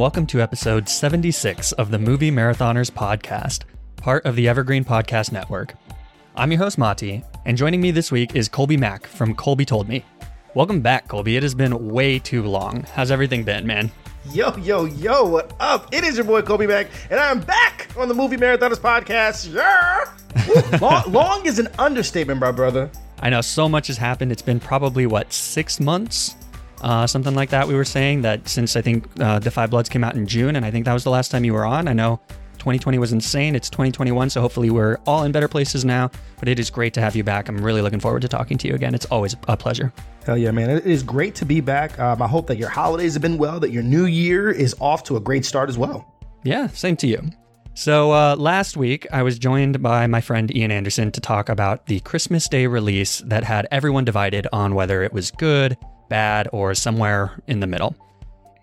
Welcome to episode 76 of the Movie Marathoners podcast, part of the Evergreen Podcast Network. I'm your host, Mati, and joining me this week is Colby Mack from Colby Told Me. Welcome back, Colby. It has been way too long. How's everything been, man? Yo, yo, yo, what up? It is your boy Colby Mack, and I'm back on the Movie Marathoners podcast. Yeah! long, long is an understatement, my brother. I know so much has happened. It's been probably, what, six months? Uh, something like that. We were saying that since I think uh, The Five Bloods came out in June, and I think that was the last time you were on. I know 2020 was insane. It's 2021, so hopefully we're all in better places now. But it is great to have you back. I'm really looking forward to talking to you again. It's always a pleasure. Hell yeah, man. It is great to be back. Um, I hope that your holidays have been well, that your new year is off to a great start as well. Yeah, same to you. So, uh, last week, I was joined by my friend Ian Anderson to talk about the Christmas Day release that had everyone divided on whether it was good, bad, or somewhere in the middle.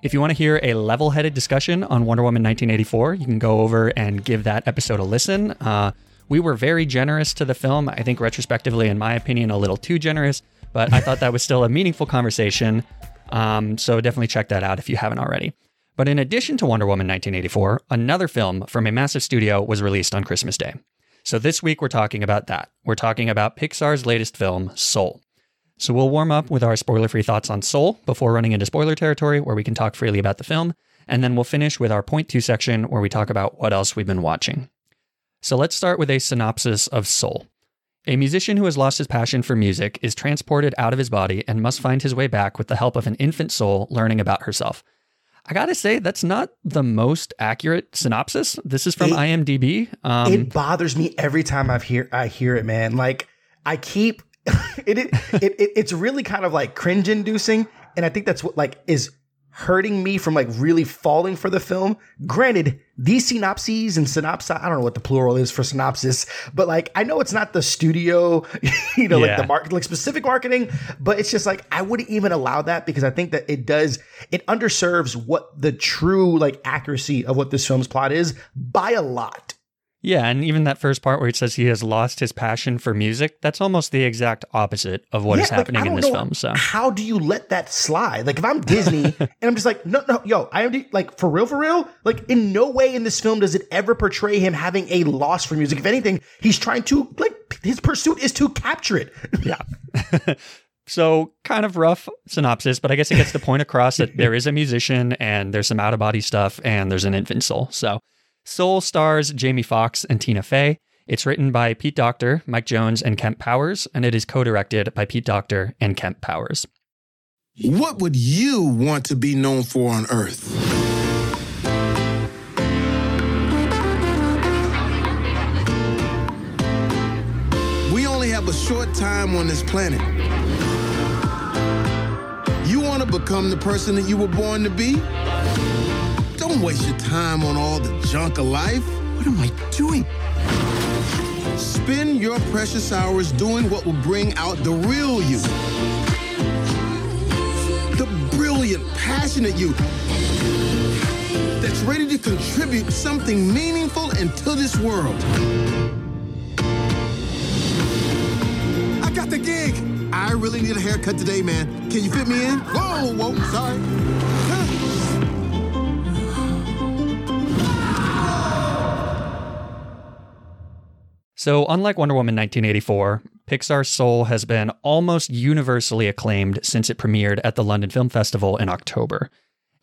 If you want to hear a level headed discussion on Wonder Woman 1984, you can go over and give that episode a listen. Uh, we were very generous to the film. I think, retrospectively, in my opinion, a little too generous, but I thought that was still a meaningful conversation. Um, so definitely check that out if you haven't already. But in addition to Wonder Woman 1984, another film from a massive studio was released on Christmas Day. So this week we're talking about that. We're talking about Pixar's latest film, Soul. So we'll warm up with our spoiler free thoughts on Soul before running into spoiler territory where we can talk freely about the film. And then we'll finish with our point two section where we talk about what else we've been watching. So let's start with a synopsis of Soul. A musician who has lost his passion for music is transported out of his body and must find his way back with the help of an infant soul learning about herself. I gotta say, that's not the most accurate synopsis. This is from It- IMDb. Um, it bothers me every time I hear I hear it, man. Like I keep it, it, it, it it's really kind of like cringe inducing, and I think that's what like is hurting me from like really falling for the film. Granted, these synopses and synopsi I don't know what the plural is for synopsis, but like I know it's not the studio, you know, like the market, like specific marketing, but it's just like I wouldn't even allow that because I think that it does it underserves what the true like accuracy of what this film's plot is by a lot. Yeah, and even that first part where it says he has lost his passion for music, that's almost the exact opposite of what is Yeah, like, happening I in this film. So how do you let that slide? Like if I'm Disney and I'm just like, no, no, yo, I am like for real, for real. Like in no way in this film does it ever portray him having a loss for music. If anything, he's trying to like his pursuit is to capture it. yeah. so kind of rough synopsis, but I guess it gets the point across that there is a musician and there's some out of body stuff and there's an infant soul. So Soul stars Jamie Foxx and Tina Fey. It's written by Pete Docter, Mike Jones, and Kemp Powers, and it is co-directed by Pete Docter and Kemp Powers. What would you want to be known for on Earth? We only have a short time on this planet. You want to become the person that you were born to be? Don't waste your time on all the junk of life. What am I doing? Spend your precious hours doing what will bring out the real you the brilliant, passionate you that's ready to contribute something meaningful into this world. I got the gig. I really need a haircut today, man. Can you fit me in? Whoa, whoa, sorry. So, unlike Wonder Woman 1984, Pixar's Soul has been almost universally acclaimed since it premiered at the London Film Festival in October.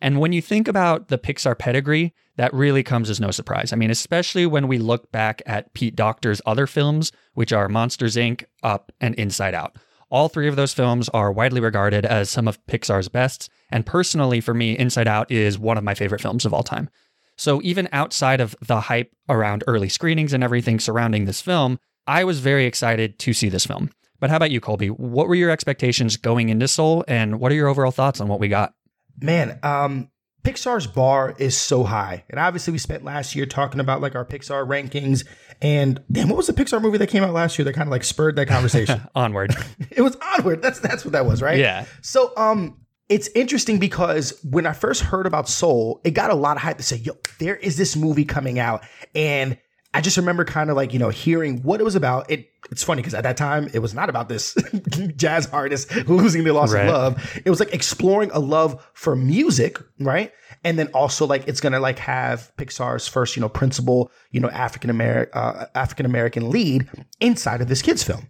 And when you think about the Pixar pedigree, that really comes as no surprise. I mean, especially when we look back at Pete Docter's other films, which are Monsters Inc., Up, and Inside Out. All three of those films are widely regarded as some of Pixar's best. And personally, for me, Inside Out is one of my favorite films of all time. So even outside of the hype around early screenings and everything surrounding this film, I was very excited to see this film. But how about you, Colby? What were your expectations going into Soul, and what are your overall thoughts on what we got? Man, um, Pixar's bar is so high. And obviously we spent last year talking about like our Pixar rankings. And damn, what was the Pixar movie that came out last year that kind of like spurred that conversation? Onward. it was onward. That's that's what that was, right? Yeah. So um it's interesting because when I first heard about Soul, it got a lot of hype to say, yo, there is this movie coming out. And I just remember kind of like, you know, hearing what it was about. It it's funny because at that time it was not about this jazz artist losing their loss Right. of love. It was like exploring a love for music, right? And then also like it's gonna like have Pixar's first, you know, principal, you know, African American uh, African American lead inside of this kids film.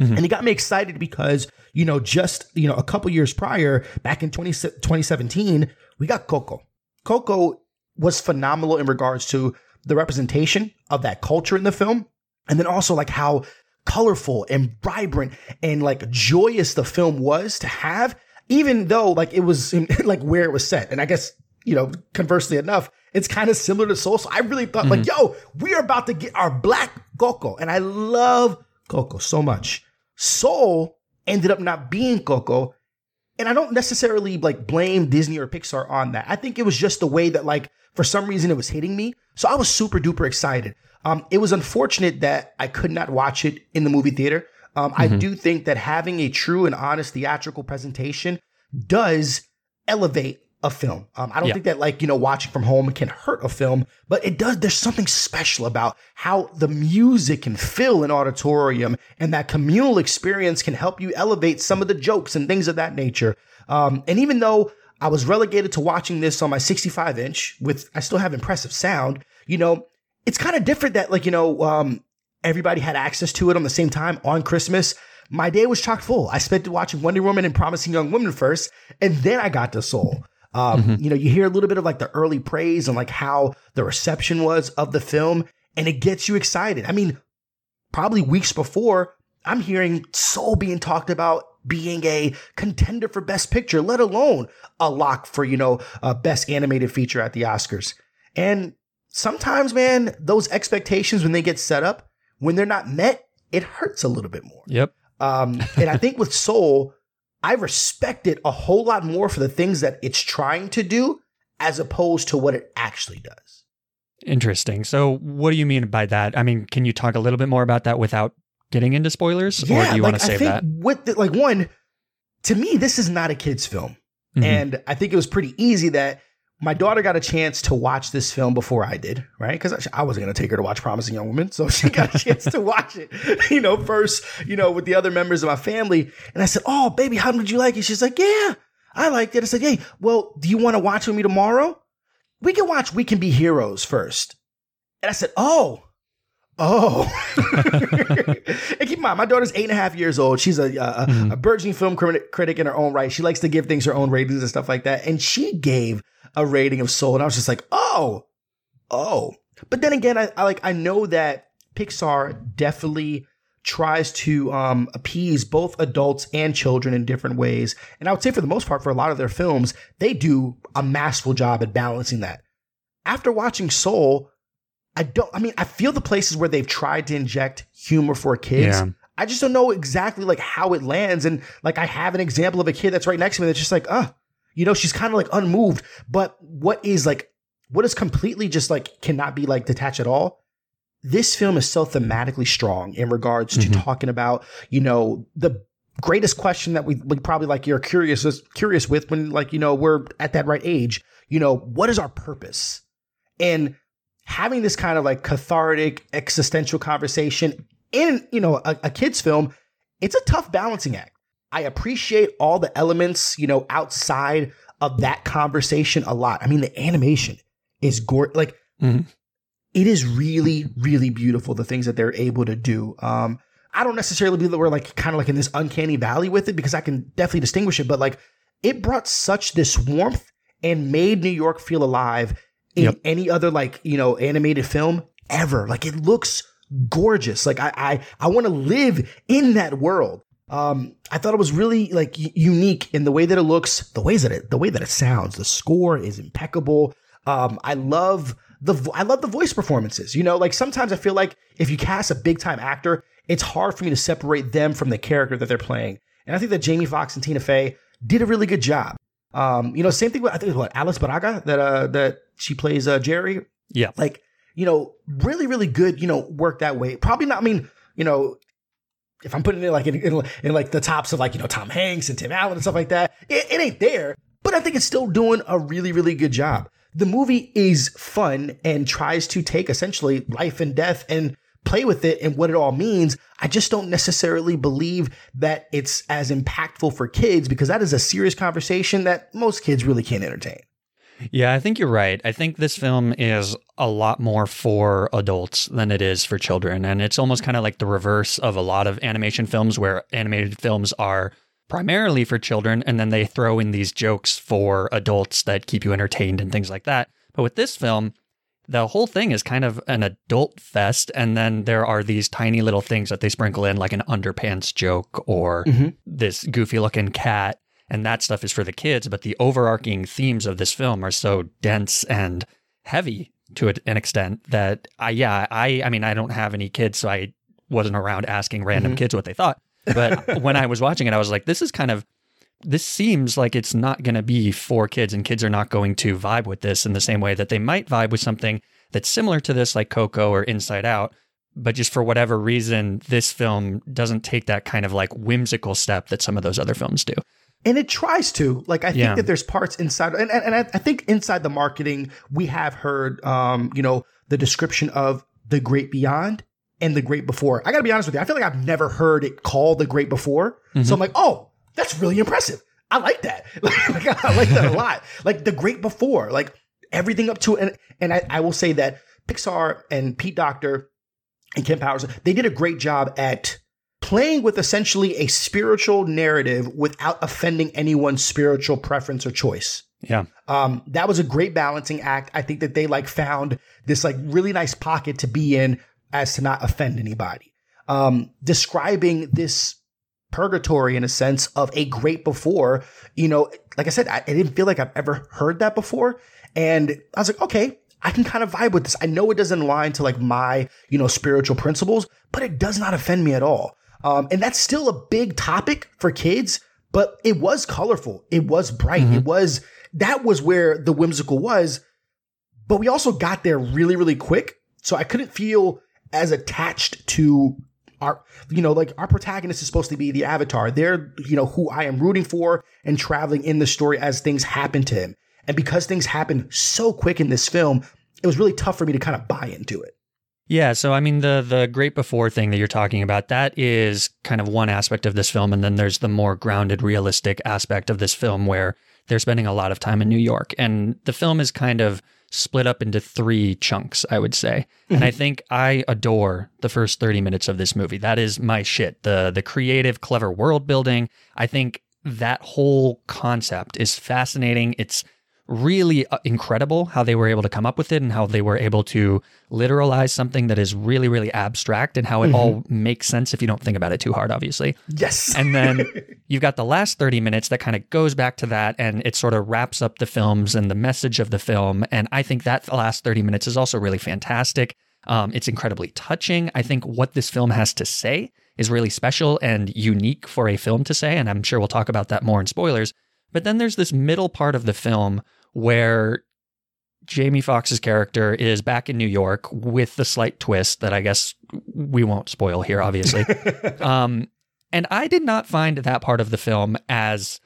Mhm. And it got me excited because, you know, just, you know, a couple years prior, back in 20, 2017, we got Coco. Coco was phenomenal in regards to the representation of that culture in the film. And then also like how colorful and vibrant and like joyous the film was to have, even though like it was like where it was set. And I guess, you know, conversely enough, it's kind of similar to Soul. So I really thought like, yo, we are about to get our black Coco. And I love Coco so much. Soul ended up not being Coco. And I don't necessarily like blame Disney or Pixar on that. I think it was just the way that like for some reason it was hitting me. So I was super duper excited. Um, it was unfortunate that I could not watch it in the movie theater. Um, I do think that having a true and honest theatrical presentation does elevate a film. Um, I don't Yeah. think that like, you know, watching from home can hurt a film, but it does, there's something special about how the music can fill an auditorium and that communal experience can help you elevate some of the jokes and things of that nature. Um, and even though I was relegated to watching this on my 65 inch with, I still have impressive sound, you know, it's kind of different that like, you know, um, everybody had access to it on the same time on Christmas. My day was chock full. I spent it watching Wonder Woman and Promising Young Women first, and then I got to Soul. Um, You know, you hear a little bit of like the early praise and like how the reception was of the film, and it gets you excited. I mean, probably weeks before, I'm hearing Soul being talked about being a contender for Best Picture, let alone a lock for, you know, uh, Best Animated Feature at the Oscars. And sometimes, man, those expectations, when they get set up, when they're not met, it hurts a little bit more. Yep. Um, and I think with Soul, I respect it a whole lot more for the things that it's trying to do as opposed to what it actually does. Interesting. So, what do you mean by that? I mean, can you talk a little bit more about that without getting into spoilers, or do you want to I save think that? with the, like one, to me, this is not a kid's film. Mhm. And I think it was pretty easy that my daughter got a chance to watch this film before I did, right? Because I wasn't going to take her to watch Promising Young Woman. So she got a chance to watch it, you know, first, you know, with the other members of my family. And I said, Oh, baby, how did you like it? She's like, Yeah, I liked it. I said, Hey, well, do you want to watch with me tomorrow? We can watch We Can Be Heroes first. And I said, Oh, Oh, and keep in mind, my daughter's eight and a half years old. She's a, a, Mhm. a burgeoning film critic, critic in her own right. She likes to give things her own ratings and stuff like that. And she gave a rating of Soul, and I was just like, oh, oh. But then again, I, I like I know that Pixar definitely tries to um, appease both adults and children in different ways. And I would say for the most part, for a lot of their films, they do a masterful job at balancing that. After watching Soul, I don't. I mean, I feel the places where they've tried to inject humor for kids. Yeah. I just don't know exactly like how it lands. And like, I have an example of a kid that's right next to me that's just like, uh, you know, she's kind of like unmoved. But what is like, what is completely just like cannot be like detached at all? This film is so thematically strong in regards to Mhm. talking about, you know, the greatest question that we, we probably like you're curious curious with when like, you know, we're at that right age, you know, what is our purpose? And having this kind of like cathartic existential conversation in you know a, a kids film it's a tough balancing act. I appreciate all the elements you know outside of that conversation a lot. I mean the animation is gore like Mhm. it is really really beautiful the things that they're able to do. Um i don't necessarily believe that we're like kind of like in this uncanny valley with it because i can definitely distinguish it but like it brought such this warmth and made new york feel alive in Yep. any other like you know animated film ever. Like it looks gorgeous. Like i i, I want to live in that world. Um i thought it was really like unique in the way that it looks the ways that it the way that it sounds. The score is impeccable. Um i love the vo- i love the voice performances you know? Like sometimes i feel like if you cast a big time actor it's hard for me to separate them from the character that they're playing. And i think that jamie foxx and tina fey did a really good job. Um, you know, same thing with I think it was what Alice Braga that uh that she plays uh Jerry. Yeah. Like, you know, really, really good, you know, work that way. Probably not I mean, you know, if I'm putting it like in, in, in like the tops of like, you know, Tom Hanks and Tim Allen and stuff like that, it, it ain't there. But I think it's still doing a really, really good job. the movie is fun and tries to take essentially life and death and play with it and what it all means. I just don't necessarily believe that it's as impactful for kids because that is a serious conversation that most kids really can't entertain. Yeah, I think you're right. I think this film is a lot more for adults than it is for children. And it's almost kind of like the reverse of a lot of animation films where animated films are primarily for children and then they throw in these jokes for adults that keep you entertained and things like that. But with this film, the whole thing is kind of an adult fest and then there are these tiny little things that they sprinkle in like an underpants joke or mm-hmm. this goofy looking cat and that stuff is for the kids but the overarching themes of this film are so dense and heavy to an extent that I yeah I I mean I don't have any kids so I wasn't around asking random mm-hmm. kids what they thought. But when I was watching it I was like this is kind of this seems like it's not going to be for kids and kids are not going to vibe with this in the same way that they might vibe with something that's similar to this like Coco or Inside Out. But just for whatever reason this film doesn't take that kind of like whimsical step that some of those other films do and it tries to like i think yeah. that there's parts inside and, and, and I, I, think inside the marketing we have heard um you know the description of the great beyond and the great before i gotta be honest with you i feel like i've never heard it called the great before mm-hmm. so i'm like oh that's really impressive. I like that. like, I like that a lot. Like the great before, like everything up to and and I, I will say that Pixar and Pete Docter and Kemp Powers, they did a great job at playing with essentially a spiritual narrative without offending anyone's spiritual preference or choice. Yeah. Um, that was a great balancing act. I think that they like found this like really nice pocket to be in as to not offend anybody. Um, describing this purgatory in a sense of a great before. You know, like I said, I, I didn't feel like I've ever heard that before. And I was like, okay, I can kind of vibe with this. I know it doesn't align to like my, you know, spiritual principles, but it does not offend me at all. Um, and that's still a big topic for kids, but it was colorful. It was bright. Mm-hmm. It was, that was where the whimsical was. But we also got there really, really quick. So I couldn't feel as attached to our you know like our protagonist is supposed to be the avatar they're you know who i am rooting for and traveling in the story as things happen to him and because things happen so quick in this film it was really tough for me to kind of buy into it yeah, so I mean the the great before thing that you're talking about that is kind of one aspect of this film and then there's the more grounded realistic aspect of this film where they're spending a lot of time in New York and the film is kind of split up into three chunks, I would say. Mm-hmm. And I think I adore the first 30 minutes of this movie. That is my shit. The the creative, clever world building. I think that whole concept is fascinating. It's really uh, incredible how they were able to come up with it and how they were able to literalize something that is really, really abstract and how it mm-hmm. all makes sense if you don't think about it too hard, obviously. Yes. and then you've got the last 30 minutes that kind of goes back to that and it sort of wraps up the films and the message of the film. And I think that last 30 minutes is also really fantastic. Um, it's incredibly touching. I think what this film has to say is really special and unique for a film to say. And I'm sure we'll talk about that more in spoilers. But then there's this middle part of the film where Jamie Foxx's character is back in New York with the slight twist that I guess we won't spoil here, obviously. um, and I did not find that part of the film as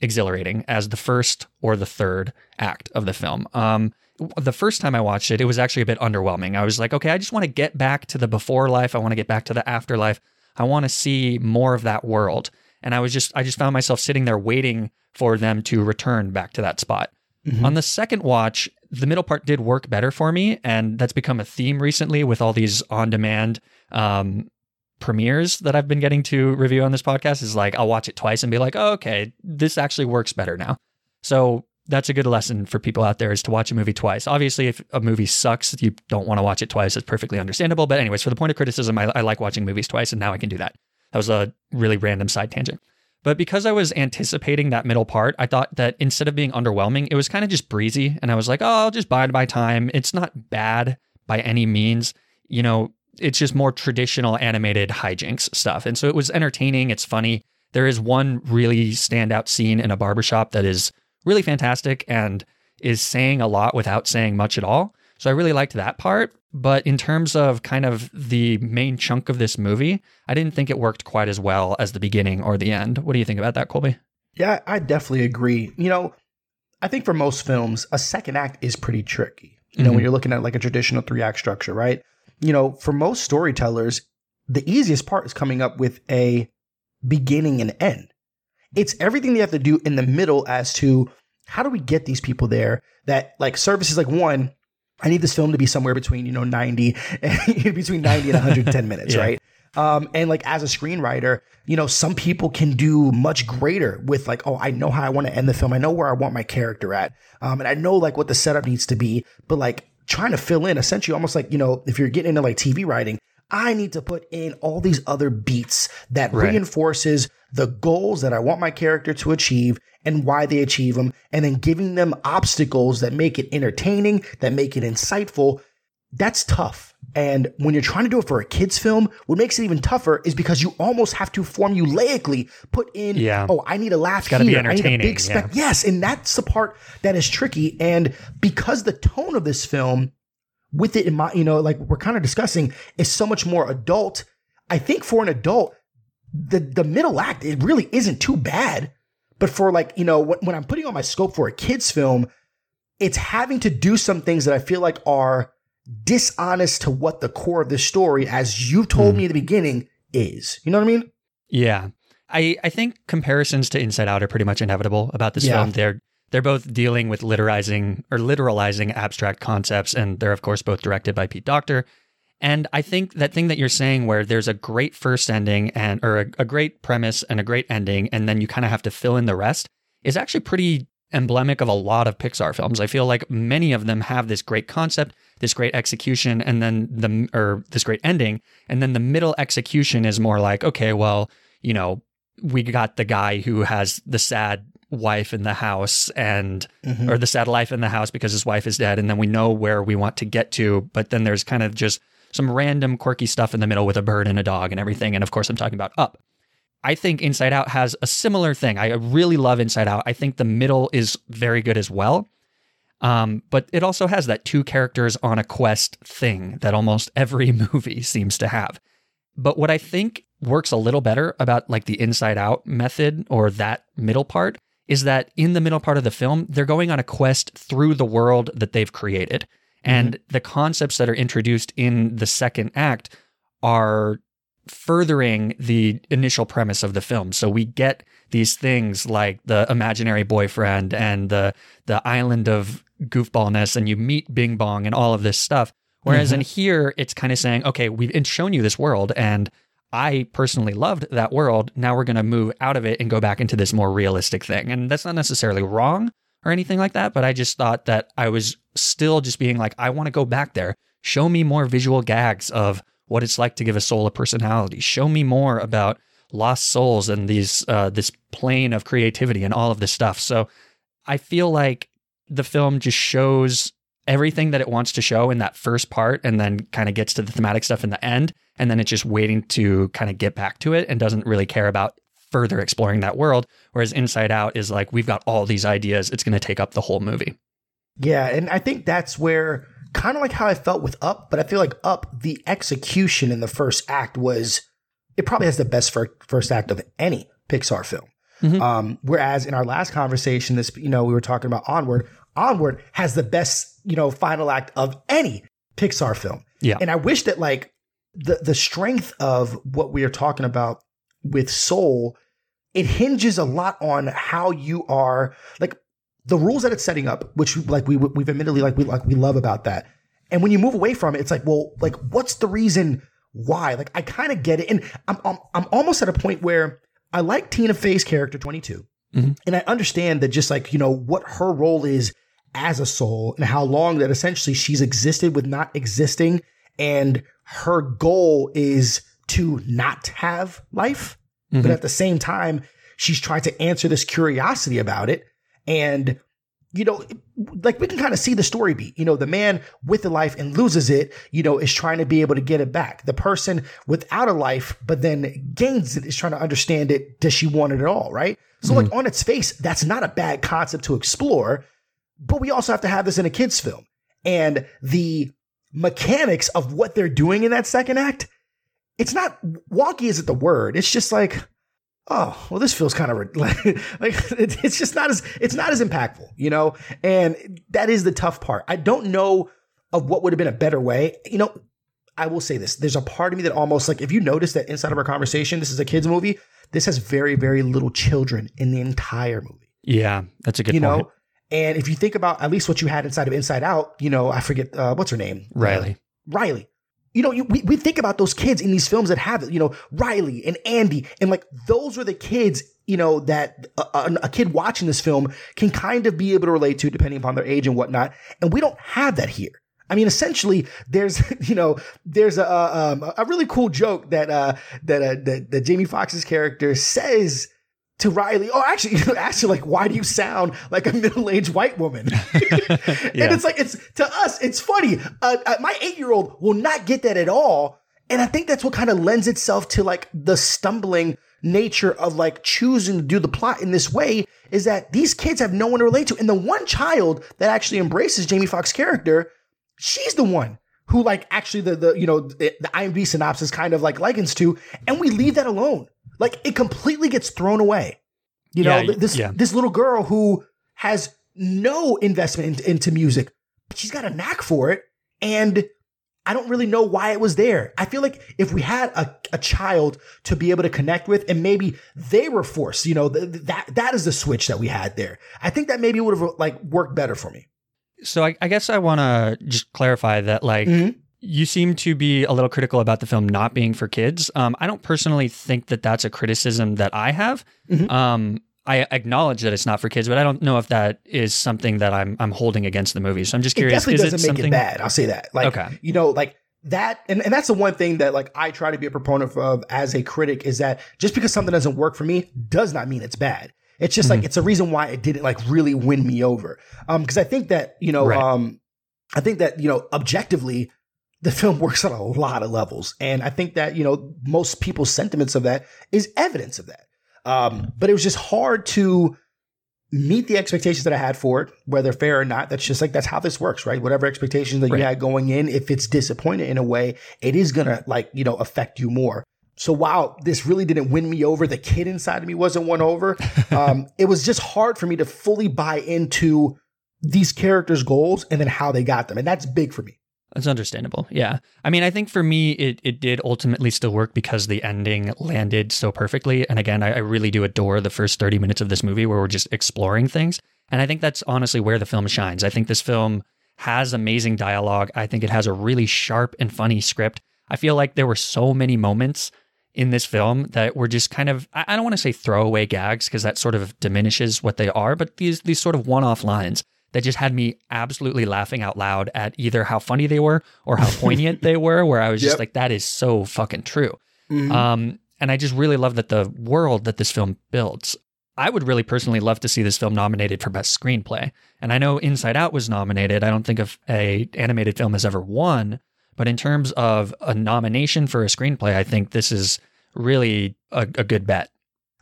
exhilarating as the first or the third act of the film. Um, the first time I watched it, it was actually a bit underwhelming. I was like, okay, I just want to get back to the before life. I want to get back to the afterlife. I want to see more of that world. And I was just, I just found myself sitting there waiting for them to return back to that spot. Mm-hmm. On the second watch, the middle part did work better for me, and that's become a theme recently with all these on-demand um, premieres that I've been getting to review on this podcast. Is like I'll watch it twice and be like, oh, okay, this actually works better now. So that's a good lesson for people out there is to watch a movie twice. Obviously, if a movie sucks, you don't want to watch it twice. It's perfectly understandable. But anyways, for the point of criticism, I, I like watching movies twice, and now I can do that. That was a really random side tangent. But because I was anticipating that middle part, I thought that instead of being underwhelming, it was kind of just breezy. And I was like, oh, I'll just bide my time. It's not bad by any means. You know, it's just more traditional animated hijinks stuff. And so it was entertaining. It's funny. There is one really standout scene in a barbershop that is really fantastic and is saying a lot without saying much at all. So I really liked that part. But in terms of kind of the main chunk of this movie, I didn't think it worked quite as well as the beginning or the end. What do you think about that, Colby? Yeah, I definitely agree. You know, I think for most films, a second act is pretty tricky. You know, Mhm. when you're looking at like a traditional three act structure, right? You know, for most storytellers, the easiest part is coming up with a beginning and end. It's everything they have to do in the middle as to how do we get these people there that like services like one, I need this film to be somewhere between, you know, 90 and between 90 and 110 minutes, Yeah. right? Um, and like as a screenwriter, you know, some people can do much greater with like, oh, I know how I want to end the film. I know where I want my character at. Um, and I know like what the setup needs to be, but like trying to fill in essentially almost like, you know, if you're getting into like TV writing, I need to put in all these other beats that Right. reinforces the goals that I want my character to achieve and why they achieve them, and then giving them obstacles that make it entertaining, that make it insightful. That's tough. And when you're trying to do it for a kids film, what makes it even tougher is because you almost have to formulaically put in, Yeah. oh, I need a laugh gotta be here. I need a entertaining, big spec. Yes, and that's the part that is tricky. And because the tone of this film, with it in my, you know, like we're kind of discussing, is so much more adult. I think for an adult, the the middle act it really isn't too bad. But for like you know when, when I'm putting on my scope for a kids film, it's having to do some things that I feel like are dishonest to what the core of the story, as you told Hmm. me in the beginning, is. You know what I mean? Yeah. I, I think comparisons to Inside Out are pretty much inevitable about this Yeah. film. They're they're both dealing with literizing or literalizing abstract concepts, and they're of course both directed by Pete Docter. And I think that thing that you're saying, where there's a great first ending and or a, a great premise and a great ending, and then you kind of have to fill in the rest, is actually pretty emblematic of a lot of Pixar films. I feel like many of them have this great concept, this great execution, and then the or this great ending, and then the middle execution is more like, okay, well, you know, we got the guy who has the sad wife in the house and Mhm. or the sad life in the house because his wife is dead and then we know where we want to get to but then there's kind of just some random quirky stuff in the middle with a bird and a dog and everything and of course I'm talking about up I think Inside Out has a similar thing. I really love Inside Out. I think the middle is very good as well. Um, but it also has that two characters on a quest thing that almost every movie seems to have. But what I think works a little better about like the inside out method or that middle part is that in the middle part of the film, they're going on a quest through the world that they've created. And mm-hmm. the concepts that are introduced in the second act are furthering the initial premise of the film. So we get these things like the imaginary boyfriend and the the island of goofballness and you meet Bing Bong and all of this stuff. Whereas in mm-hmm. here it's kind of saying, okay, we've shown you this world and I personally loved that world. Now we're going to move out of it and go back into this more realistic thing. And that's not necessarily wrong or anything like that, but I just thought that I was still just being like, I want to go back there. Show me more visual gags of what it's like to give a soul a personality. Show me more about lost souls and these uh, this plane of creativity and all of this stuff. So I feel like the film just shows everything that it wants to show in that first part and then kind of gets to the thematic stuff in the end and then it's just waiting to kind of get back to it and doesn't really care about further exploring that world whereas inside out is like we've got all these ideas it's going to take up the whole movie Yeah, and I think that's where kind of like how I felt with Up, but I feel like Up, the execution in the first act was it probably has the best fir- first act of any Pixar film. Mhm. Um, whereas in our last conversation, this you know we were talking about Onward. Onward has the best you know final act of any Pixar film. Yeah. and I wish that like the the strength of what we are talking about with Soul, it hinges a lot on how you are like the rules that it's setting up, which like we we've admittedly like we like we love about that. And when you move away from it, it's like, well, like what's the reason why? Like I kind of get it, and I'm, I'm I'm almost at a point where I like Tina Fey's character 22, Mhm. and I understand that just like you know what her role is as a soul and how long that essentially she's existed with not existing, and her goal is to not have life, but Mhm. at the same time she's trying to answer this curiosity about it. And you know like we can kind of see the story beat. You know the man with the life and loses it you know is trying to be able to get it back. The person without a life but then gains it is trying to understand it. Does she want it at all right? So like on its face that's not a bad concept to explore but we also have to have this in a kids film. And the mechanics of what they're doing in that second act it's not wonky isn't the word. It's just like oh well this feels kind of like, like it's just not as it's not as impactful you know? And that is the tough part. I don't know of what would have been a better way. You know i will say this. There's a part of me that almost like if you notice that inside of our conversation this is a kids movie this has very very little children in the entire movie. Yeah, that's a good you point. know and if you think about at least what you had inside of inside out you know i forget uh, what's her name? Riley. Riley. You know, you, we, we think about those kids in these films that have it, you know, Riley and Andy. And like, those are the kids, you know, that a, a, kid watching this film can kind of be able to relate to depending upon their age and whatnot. And we don't have that here. I mean, essentially, there's, you know, there's a, a, um, a really cool joke that, uh, that, uh, that, that Jamie Foxx's character says to Riley. Oh, actually, actually, like, why do you sound like a middle-aged white woman? And it's like it's to us, it's funny. Uh, uh, my eight-year-old will not get that at all, and I think that's what kind of lends itself to like the stumbling nature of like choosing to do the plot in this way. Is that these kids have no one to relate to, and the one child that actually embraces Jamie Foxx's character, she's the one who like actually the the you know the, the IMDb synopsis kind of like likens to, and we leave that alone. Like it completely gets thrown away. You know, Yeah, this yeah. this little girl who has no investment in- into music, but she's got a knack for it, and I don't really know why it was there. I feel like if we had a, a child to be able to connect with, and maybe they were forced, you know, th- th- that that is the switch that we had there. I think that maybe would have like worked better for me. So I, I guess I want to just clarify that, like, Mhm. You seem to be a little critical about the film not being for kids. Um, I don't personally think that that's a criticism that I have. Mhm. Um, I acknowledge that it's not for kids, but I don't know if that is something that I'm I'm holding against the movie. So I'm just It curious. definitely is doesn't it make something? it bad. I'll say that. Like, Okay. you know, like that, and, and that's the one thing that like I try to be a proponent of as a critic is that just because something doesn't work for me does not mean it's bad. It's just Mm-hmm. like it's a reason why it didn't like really win me over. Um, because I think that you know, Right. um, I think that you know, objectively, the film works on a lot of levels, and I think that you know most people's sentiments of that is evidence of that. Um, but it was just hard to meet the expectations that I had for it, whether fair or not. That's just like that's how this works, right? Whatever expectations that Right. you had going in, if it's disappointed in a way, it is gonna like you know affect you more. So while this really didn't win me over, the kid inside of me wasn't won over. Um, it was just hard for me to fully buy into these characters' goals and then how they got them, and that's big for me. That's understandable. Yeah. I mean, I think for me, it, it did ultimately still work because the ending landed so perfectly. And again, I, I really do adore the first 30 minutes of this movie where we're just exploring things. And I think that's honestly where the film shines. I think this film has amazing dialogue. I think it has a really sharp and funny script. I feel like there were so many moments in this film that were just kind of, I don't want to say throwaway gags because that sort of diminishes what they are, but these, these sort of one off lines that just had me absolutely laughing out loud at either how funny they were or how poignant they were, where I was just Yep. like, that is so fucking true. Mhm. Um, and I just really love that the world that this film builds. I would really personally love to see this film nominated for best screenplay. And I know Inside Out was nominated. I don't think of a animated film has ever won, but in terms of a nomination for a screenplay, I think this is really a, a good bet.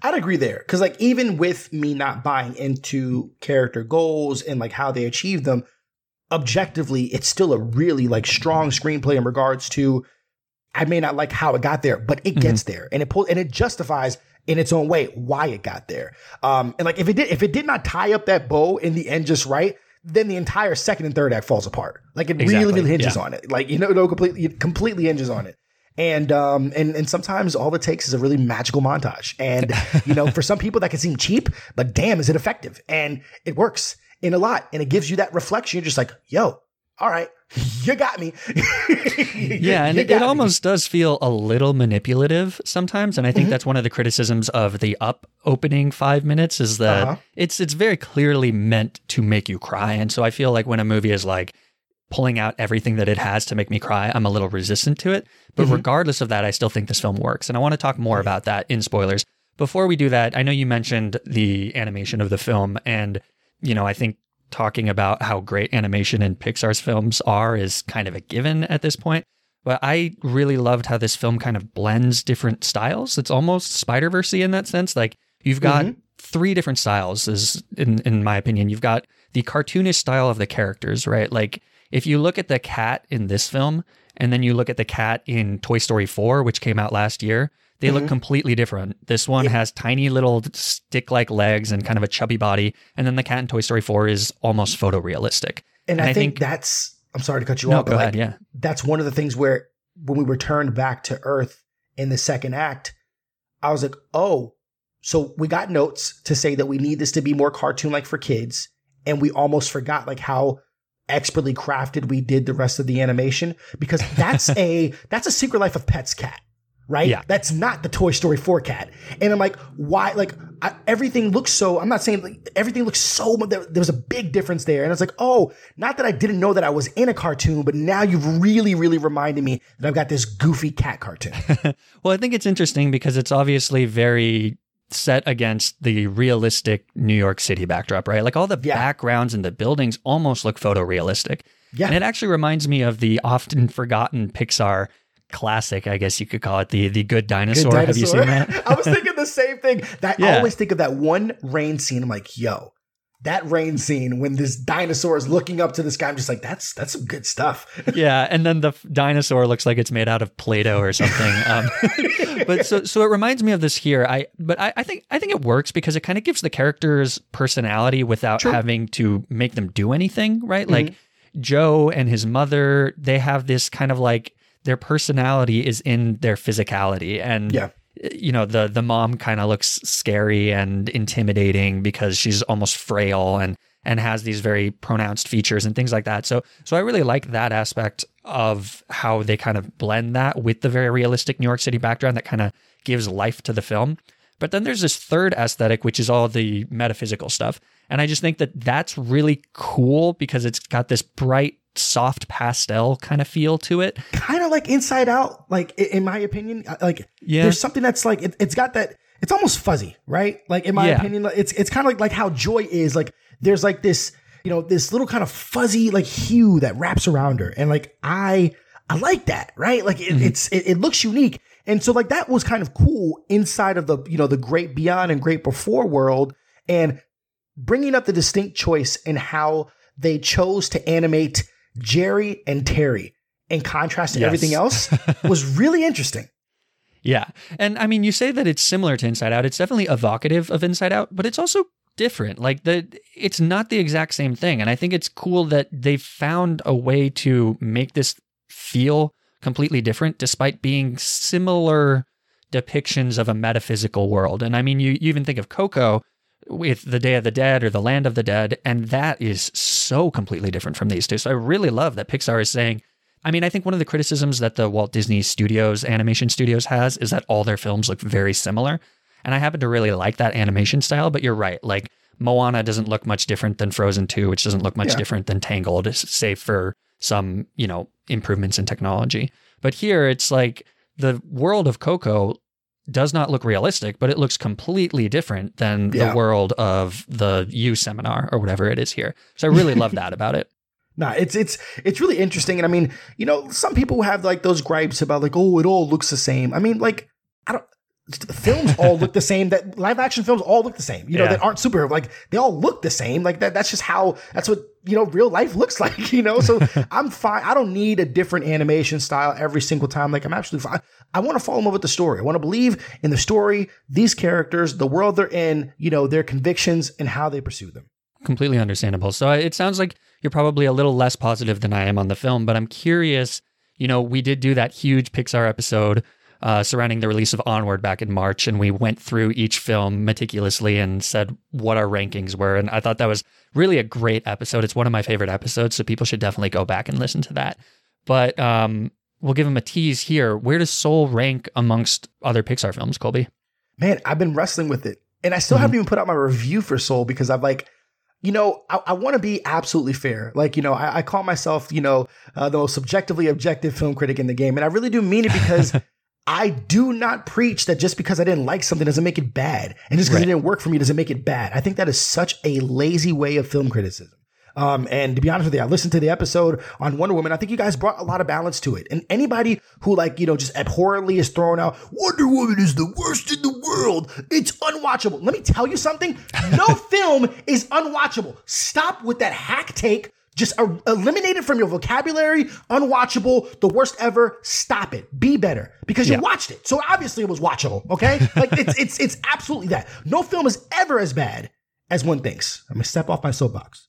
I'd agree there because like even with me not buying into character goals and like how they achieve them, objectively, it's still a really like strong screenplay in regards to. I may not like how it got there, but it gets there, and it pulls and it justifies in its own way why it got there. Um, and like if it did, if it did not tie up that bow in the end just right, then the entire second and third act falls apart. Like it Exactly, really, really hinges yeah. on it. Like you know, no, completely, it completely hinges on it. And um and and sometimes all it takes is a really magical montage. And you know, for some people that can seem cheap, but damn, is it effective? And it works in a lot, and it gives you that reflection. You're just like, yo, all right, you got me. Yeah, and it, it almost does feel a little manipulative sometimes, and I Mm-hmm. think that's one of the criticisms of the up opening five minutes is that Uh-huh. it's it's very clearly meant to make you cry, and so I feel like when a movie is like pulling out everything that it has to make me cry, I'm a little resistant to it. But Mm-hmm. regardless of that, I still think this film works, and I want to talk more about that in spoilers. Before we do that, I know you mentioned the animation of the film, and you know I think talking about how great animation in Pixar's films are is kind of a given at this point. But I really loved how this film kind of blends different styles. It's almost Spider Verse in that sense. Like you've got three different styles, is in in my opinion. You've got the cartoonish style of the characters, right? Like if you look at the cat in this film, and then you look at the cat in Toy Story 4, which came out last year, they look mm-hmm. completely different. This one has tiny little stick like legs and kind of a chubby body. And then the cat in Toy Story 4 is almost photorealistic. And, I, think, that's, I'm sorry to cut you No, off, go but ahead. like, Yeah. that's one of the things where when we returned back to Earth in the second act, I was like, oh, so we got notes to say that we need this to be more cartoon like for kids. And we almost forgot like how expertly crafted we did the rest of the animation because that's a, that's a secret life of pets cat. Right? Yeah. That's not the Toy Story 4 cat. And I'm like, why? Like, I, everything looks so, I'm not saying like, everything looks so, there, there was a big difference there. And it's like, oh, not that I didn't know that I was in a cartoon, but now you've really, really reminded me that I've got this goofy cat cartoon. Well, I think it's interesting because it's obviously very set against the realistic New York City backdrop, right? Like all the Yeah. backgrounds and the buildings almost look photorealistic. Yeah. And it actually reminds me of the often forgotten Pixar classic, I guess you could call it, the the Good Dinosaur. Good Have you seen that? I was thinking the same thing. That I always think of that one rain scene. I'm like, yo, that rain scene when this dinosaur is looking up to the sky. I'm just like, that's that's some good stuff. yeah, and then the f- dinosaur looks like it's made out of Play-Doh or something. Um, but so so it reminds me of this here. I but I, I think I think it works because it kind of gives the characters personality without having to make them do anything, right? Like Joe and his mother, they have this kind of like their personality is in their physicality and Yeah. You know the the mom kind of looks scary and intimidating because she's almost frail and and has these very pronounced features and things like that. So so I really like that aspect of how they kind of blend that with the very realistic New York City background that kind of gives life to the film. But then there's this third aesthetic which is all the metaphysical stuff. And I just think that that's really cool because it's got this bright soft pastel kind of feel to it. kind of like Inside Out. Like in my opinion, uh, like Yeah. there's something that's like it, it's got that. It's almost fuzzy, right? Like in my Yeah. opinion, it's it's kind of like like how joy is. Like there's like this, you know, this little kind of fuzzy like hue that wraps around her, and like I I like that, right? Like it, it's it, it looks unique, and so like that was kind of cool inside of the you know the great beyond and great before world, and bringing up the distinct choice in how they chose to animate Jerry and Terry in contrast to Yes. everything else was really interesting. Yeah. And I mean, you say that it's similar to Inside Out. It's definitely evocative of Inside Out, but it's also different. Like the it's not the exact same thing. And I think it's cool that they found a way to make this feel completely different despite being similar depictions of a metaphysical world. And I mean, you, you even think of Coco with the Day of the Dead or the Land of the Dead, and that is so completely different from these two. So I really love that Pixar is saying, I mean, I think one of the criticisms that the Walt Disney Studios animation studios has is that all their films look very similar. And I happen to really like that animation style, but you're right. Like Moana doesn't look much different than Frozen 2, which doesn't look much Yeah. different than Tangled, save for some, you know, improvements in technology. But here it's like the world of Coco does not look realistic, but it looks completely different than Yeah. the world of the You Seminar or whatever it is here. So I really love that about it. Nah, it's it's it's really interesting, and I mean, you know, some people have like those gripes about like, oh, it all looks the same. I mean, like, I don't. Films all look the same. That live action films all look the same. You know, Yeah. that aren't superhero. Like they all look the same. Like that. That's just how. That's what you know. Real life looks like. You know. So I'm fine. I don't need a different animation style every single time. Like I'm absolutely fine. I want to fall in love with the story. I want to believe in the story, these characters, the world they're in. You know, their convictions and how they pursue them. completely understandable. So it sounds like you're probably a little less positive than I am on the film, but I'm curious. You know, we did do that huge Pixar episode uh, surrounding the release of Onward back in March, and we went through each film meticulously and said what our rankings were. And I thought that was really a great episode. It's one of my favorite episodes, so people should definitely go back and listen to that. But um, we'll give them a tease here. Where does Soul rank amongst other Pixar films, Colby? man, I've been wrestling with it. And I still haven't even put out my review for Soul because I'm like, you know, I, I want to be absolutely fair. Like, you know, I, I call myself, you know, uh, the most subjectively objective film critic in the game. And I really do mean it because I do not preach that just because I didn't like something doesn't make it bad. And just because Right. it didn't work for me doesn't make it bad. I think that is such a lazy way of film criticism. Um, and to be honest with you, I listened to the episode on Wonder Woman. I think you guys brought a lot of balance to it. And anybody who like, you know, just abhorrently is throwing out Wonder Woman is the worst in the world. It's unwatchable. Let me tell you something. No film is unwatchable. Stop with that hack take Just uh, eliminate it from your vocabulary. Unwatchable. The worst ever. Stop it. Be better because you Yeah. watched it. So obviously it was watchable. Okay. Like it's it's it's absolutely that. No film is ever as bad as one thinks. I'm gonna step off my soapbox.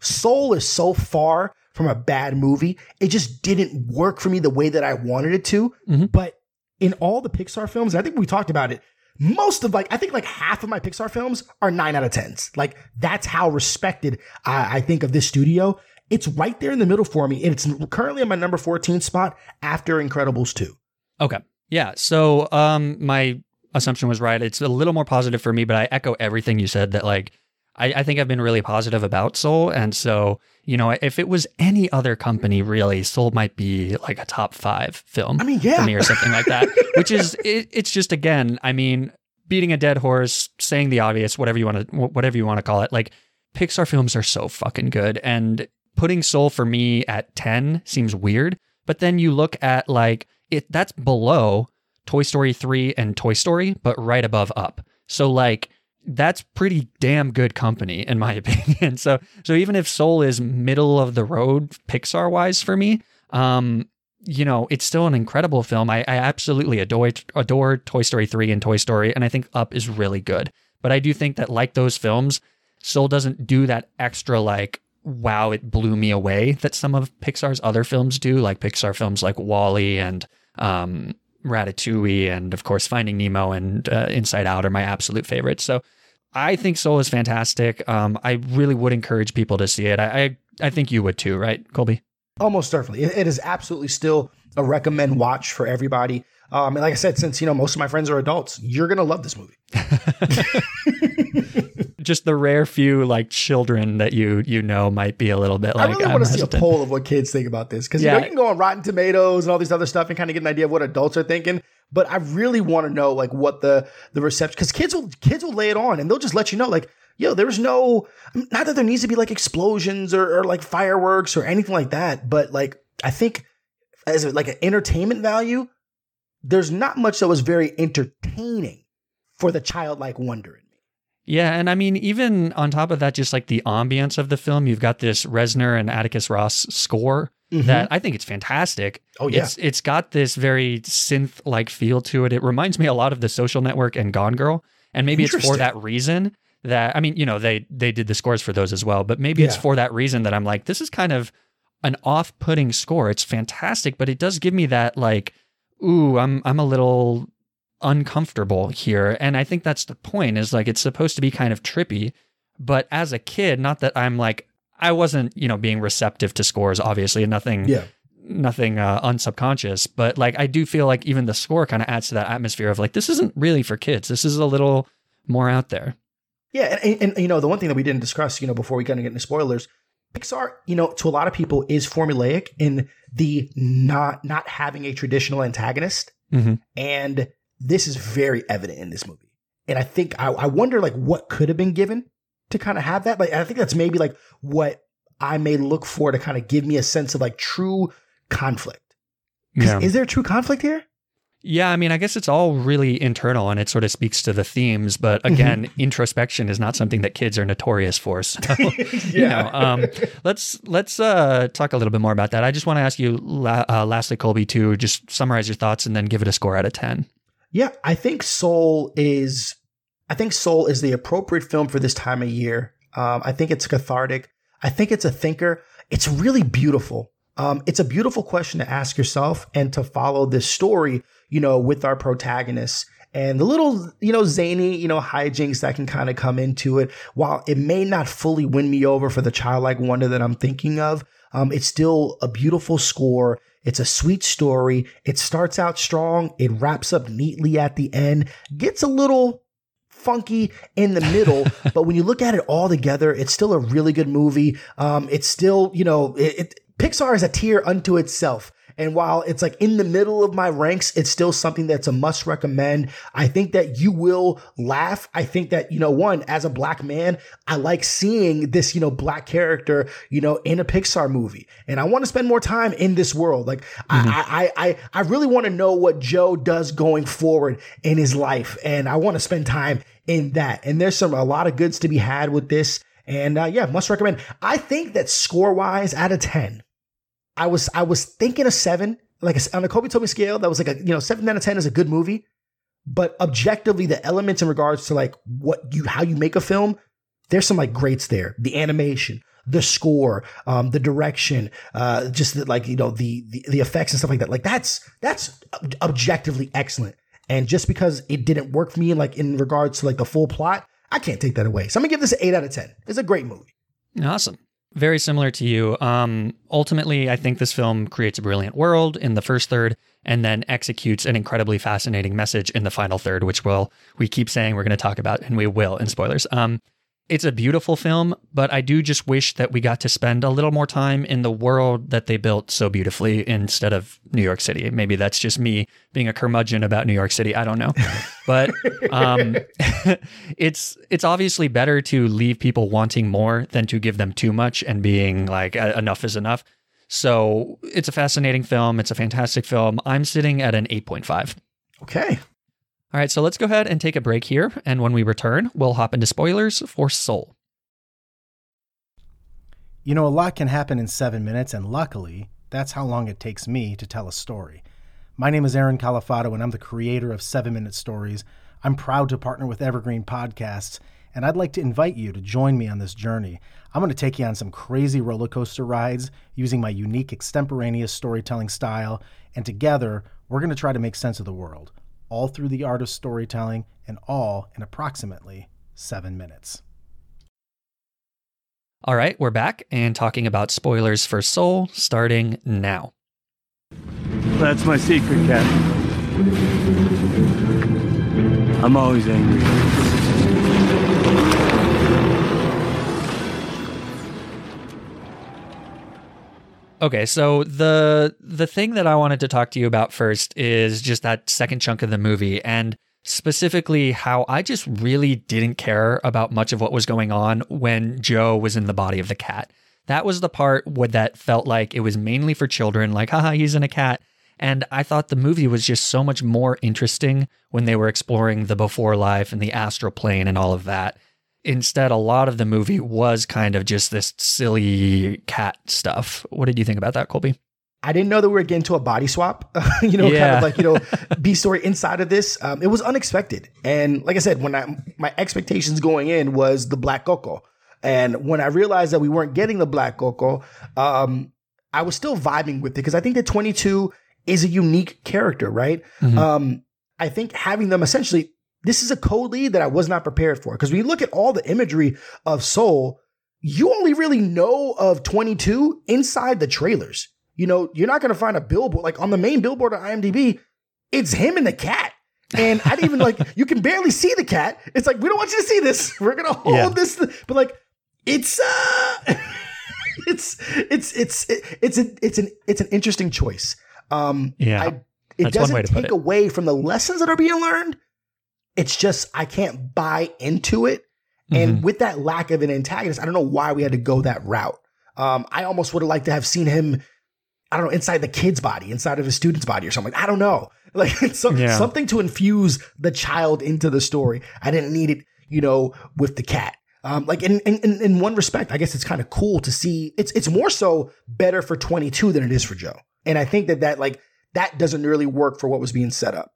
Soul is so far from a bad movie. It just didn't work for me the way that I wanted it to. But in all the Pixar films, and I think we talked about it, most of like, I think like half of my Pixar films are nine out of tens. Like that's how respected I, I think of this studio. It's right there in the middle for me. And it's currently on my number 14 spot after Incredibles 2. Okay. Yeah. So um my assumption was right. It's a little more positive for me, but I echo everything you said that like I, I think I've been really positive about Soul. And so, you know, if it was any other company, really, Soul might be like a top five film I mean, yeah. for me or something like that. Which is it, it's just again, I mean, beating a dead horse, saying the obvious, whatever you want to whatever you want to call it. Like Pixar films are so fucking good. And putting Soul for me at 10 seems weird. But then you look at like it that's below Toy Story 3 and Toy Story, but right above up. So like that's pretty damn good company in my opinion. So so even if Soul is middle of the road Pixar wise for me, um you know, it's still an incredible film. I, I absolutely adore adore Toy Story 3 and Toy Story, and I think Up is really good. But I do think that like those films, Soul doesn't do that extra like wow, it blew me away that some of Pixar's other films do, like Pixar films like WALL-E and um, Ratatouille, and of course Finding Nemo and uh, Inside Out are my absolute favorites. So I think Soul is fantastic. Um, I really would encourage people to see it. I, I I think you would too, right, Colby? Almost certainly. It, it is absolutely still a recommend watch for everybody. Um, and like I said, since you know most of my friends are adults, you're gonna love this movie. Just the rare few like children that you you know might be a little bit like. I really want to see a poll of what kids think about this because you know you can go on Rotten Tomatoes and all these other stuff and kind of get an idea of what adults are thinking. But I really want to know like what the the reception because kids will kids will lay it on and they'll just let you know like yo there's no not that there needs to be like explosions or, or like fireworks or anything like that but like I think as like an entertainment value there's not much that was very entertaining for the childlike wonder. Yeah, and I mean, even on top of that, just like the ambience of the film, you've got this Reznor and Atticus Ross score that I think it's fantastic. Mm-hmm. Oh, yeah. it's it's got this very synth like feel to it. It reminds me a lot of the Social Network and Gone Girl, and maybe it's for that reason that I mean, you know, they they did the scores for those as well, but maybe it's for that reason that I'm like, this is kind of an off-putting score. It's fantastic, but it does give me that like, ooh, I'm I'm a little uncomfortable here. And I think that's the point is like it's supposed to be kind of trippy. But as a kid, not that I'm like I wasn't, you know, being receptive to scores, obviously, and nothing Yeah. nothing uh, unsubconscious. But like I do feel like even the score kind of adds to that atmosphere of like this isn't really for kids. This is a little more out there. Yeah, and, and, and, you know the one thing that we didn't discuss, you know, before we kind of get into spoilers, Pixar, you know, to a lot of people is formulaic in the not not having a traditional antagonist, Mhm. and this is very evident in this movie. And I think I, I wonder like what could have been given to kind of have that. Like I think that's maybe like what I may look for to kind of give me a sense of like true conflict. Yeah. Is there true conflict here? Yeah, I mean, I guess it's all really internal and it sort of speaks to the themes, but again, introspection is not something that kids are notorious for. So, you know, um, let's let's uh, talk a little bit more about that. I just want to ask you, uh, lastly, Colby, to just summarize your thoughts and then give it a score out of ten. Yeah, I think Soul is I think Soul is the appropriate film for this time of year. Um, I think it's cathartic. I think it's a thinker. It's really beautiful. Um, it's a beautiful question to ask yourself and to follow this story, you know, with our protagonists and the little, you know, zany, you know, hijinks that can kind of come into it. While it may not fully win me over for the childlike wonder that I'm thinking of, um, it's still a beautiful score. It's a sweet story. It starts out strong. It wraps up neatly at the end. Gets a little funky in the middle, but when you look at it all together, it's still a really good movie. Um, it's still, you know, it, it Pixar is a tier unto itself. And while it's like in the middle of my ranks, it's still something that's a must recommend. I think that you will laugh. I think that, you know, one, as a black man, I like seeing this, you know, black character, you know, in a Pixar movie. And I want to spend more time in this world. Like I, I, I, I really want to know what Joe does going forward in his life. And I want to spend time in that. And there's some, a lot of goods to be had with this. And uh, yeah, must recommend. I think that score wise, out of ten, I was I was thinking a seven, like a, on a Kobe Toby scale. That was like a you know seven out of ten is a good movie, but objectively, the elements in regards to like what you how you make a film, there's some like greats there. The animation, the score, um, the direction, uh, just the, like you know the, the the effects and stuff like that. Like that's that's objectively excellent. And just because it didn't work for me, like in regards to like the full plot, I can't take that away. So I'm gonna give this an eight out of ten. It's a great movie. Awesome. Very similar to you. Um, ultimately, I think this film creates a brilliant world in the first third, and then executes an incredibly fascinating message in the final third, which we'll—we keep saying we're going to talk about, and we will in spoilers. Um, it's a beautiful film, but I do just wish that we got to spend a little more time in the world that they built so beautifully instead of New York City. Maybe that's just me being a curmudgeon about New York City. I don't know, but um, it's it's obviously better to leave people wanting more than to give them too much and being like enough is enough. So it's a fascinating film. It's a fantastic film. I'm sitting at an 8.5. Okay. All right, so let's go ahead and take a break here. And when we return, we'll hop into spoilers for Soul. You know, a lot can happen in seven minutes, and luckily, that's how long it takes me to tell a story. My name is Aaron Califato, and I'm the creator of Seven Minute Stories. I'm proud to partner with Evergreen Podcasts, and I'd like to invite you to join me on this journey. I'm going to take you on some crazy roller coaster rides using my unique extemporaneous storytelling style, and together, we're going to try to make sense of the world all through the art of storytelling, and all in approximately seven minutes. All right, we're back and talking about spoilers for Soul starting now. That's my secret, Cat. I'm always angry. Okay, so the the thing that I wanted to talk to you about first is just that second chunk of the movie and specifically how I just really didn't care about much of what was going on when Joe was in the body of the cat. That was the part where that felt like it was mainly for children, like, haha, he's in a cat. And I thought the movie was just so much more interesting when they were exploring the before life and the astral plane and all of that. Instead, a lot of the movie was kind of just this silly cat stuff. What did you think about that, Colby? I didn't know that we were getting to a body swap, you know, yeah. kind of like, you know, B story inside of this. Um, it was unexpected. And like I said, when I, my expectations going in was the Black Coco. And when I realized that we weren't getting the Black Coco, um, I was still vibing with it because I think that 22 is a unique character, right? Mm-hmm. Um, I think having them essentially this is a code lead that I was not prepared for. Because when you look at all the imagery of Soul, you only really know of 22 inside the trailers. You know, you're not going to find a billboard like on the main billboard on IMDb. It's him and the cat. And I didn't even like, you can barely see the cat. It's like, we don't want you to see this. We're going to hold yeah. this. But like, it's, uh, it's, it's, it's, it's, a, it's an, it's an interesting choice. Um, yeah. I, it That's doesn't take away from the lessons that are being learned, it's just I can't buy into it. Mm-hmm. And with that lack of an antagonist, I don't know why we had to go that route. Um, I almost would have liked to have seen him, I don't know, inside the kid's body, inside of his student's body or something. I don't know. Like some, yeah. something to infuse the child into the story. I didn't need it, you know, with the cat. Um, like in, in, in one respect, I guess it's kind of cool to see it's, it's more so better for 22 than it is for Joe. And I think that that like, that doesn't really work for what was being set up.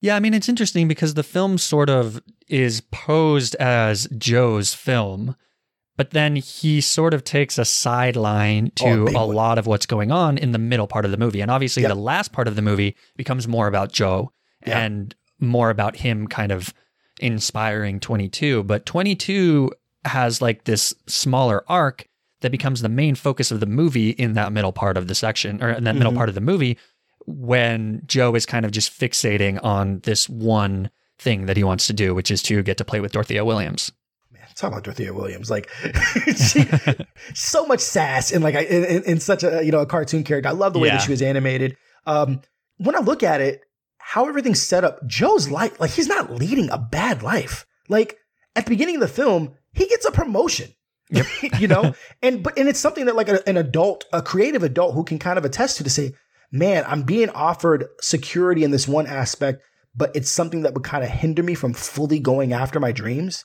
Yeah, I mean, it's interesting because the film sort of is posed as Joe's film, but then he sort of takes a sideline to oh, a, lot of what's going on in the middle part of the movie. And obviously, yep. the last part of the movie becomes more about Joe yep. and more about him kind of inspiring 22. But 22 has like this smaller arc that becomes the main focus of the movie in that middle part of the section or in that mm-hmm. middle part of the movie when Joe is kind of just fixating on this one thing that he wants to do, which is to get to play with Dorothea Williams. Man, talk about Dorothea Williams, like she, so much sass and like in, in, such a you know a cartoon character. I love the way yeah. that she was animated. Um, when I look at it, how everything's set up, Joe's life, like he's not leading a bad life. Like at the beginning of the film, he gets a promotion. Yep. you know, and but and it's something that like a, an adult, a creative adult who can kind of attest to to say, man, I'm being offered security in this one aspect, but it's something that would kind of hinder me from fully going after my dreams.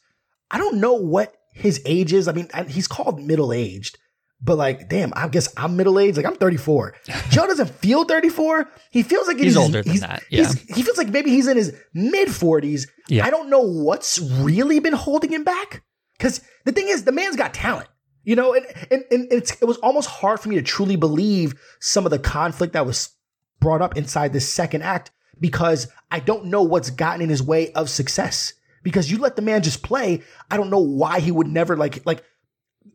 I don't know what his age is. I mean, he's called middle aged, but like, damn, I guess I'm middle aged. Like I'm 34. Joe doesn't feel 34. He feels like he's, he's older than that. Yeah. he feels like maybe he's in his mid 40s. Yeah. I don't know what's really been holding him back. Because the thing is, the man's got talent. You know, and, and, and it was almost hard for me to truly believe some of the conflict that was brought up inside this second act because I don't know what's gotten in his way of success. Because you let the man just play, I don't know why he would never like like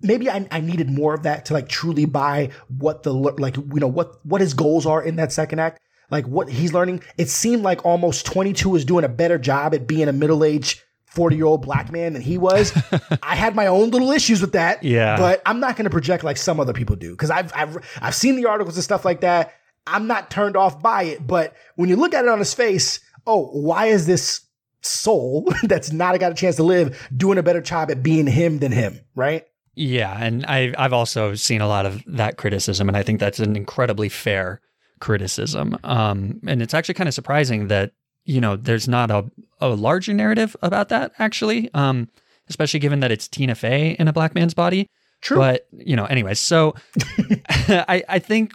maybe I, I needed more of that to like truly buy what the like you know what what his goals are in that second act like what he's learning it seemed like almost 22 was doing a better job at being a middle-aged 40 year old black man than he was. I had my own little issues with that yeah. but i'm not going to project like some other people do because I've, I've i've seen the articles and stuff like that. I'm not turned off by it but when you look at it on his face oh why is this soul that's not got a chance to live doing a better job at being him than him right? Yeah, and I I've also seen a lot of that criticism, and I think that's an incredibly fair criticism. Um, and it's actually kind of surprising that you know there's not a a larger narrative about that actually, um, especially given that it's Tina Fey in a black man's body. True. But you know, anyways, so I I think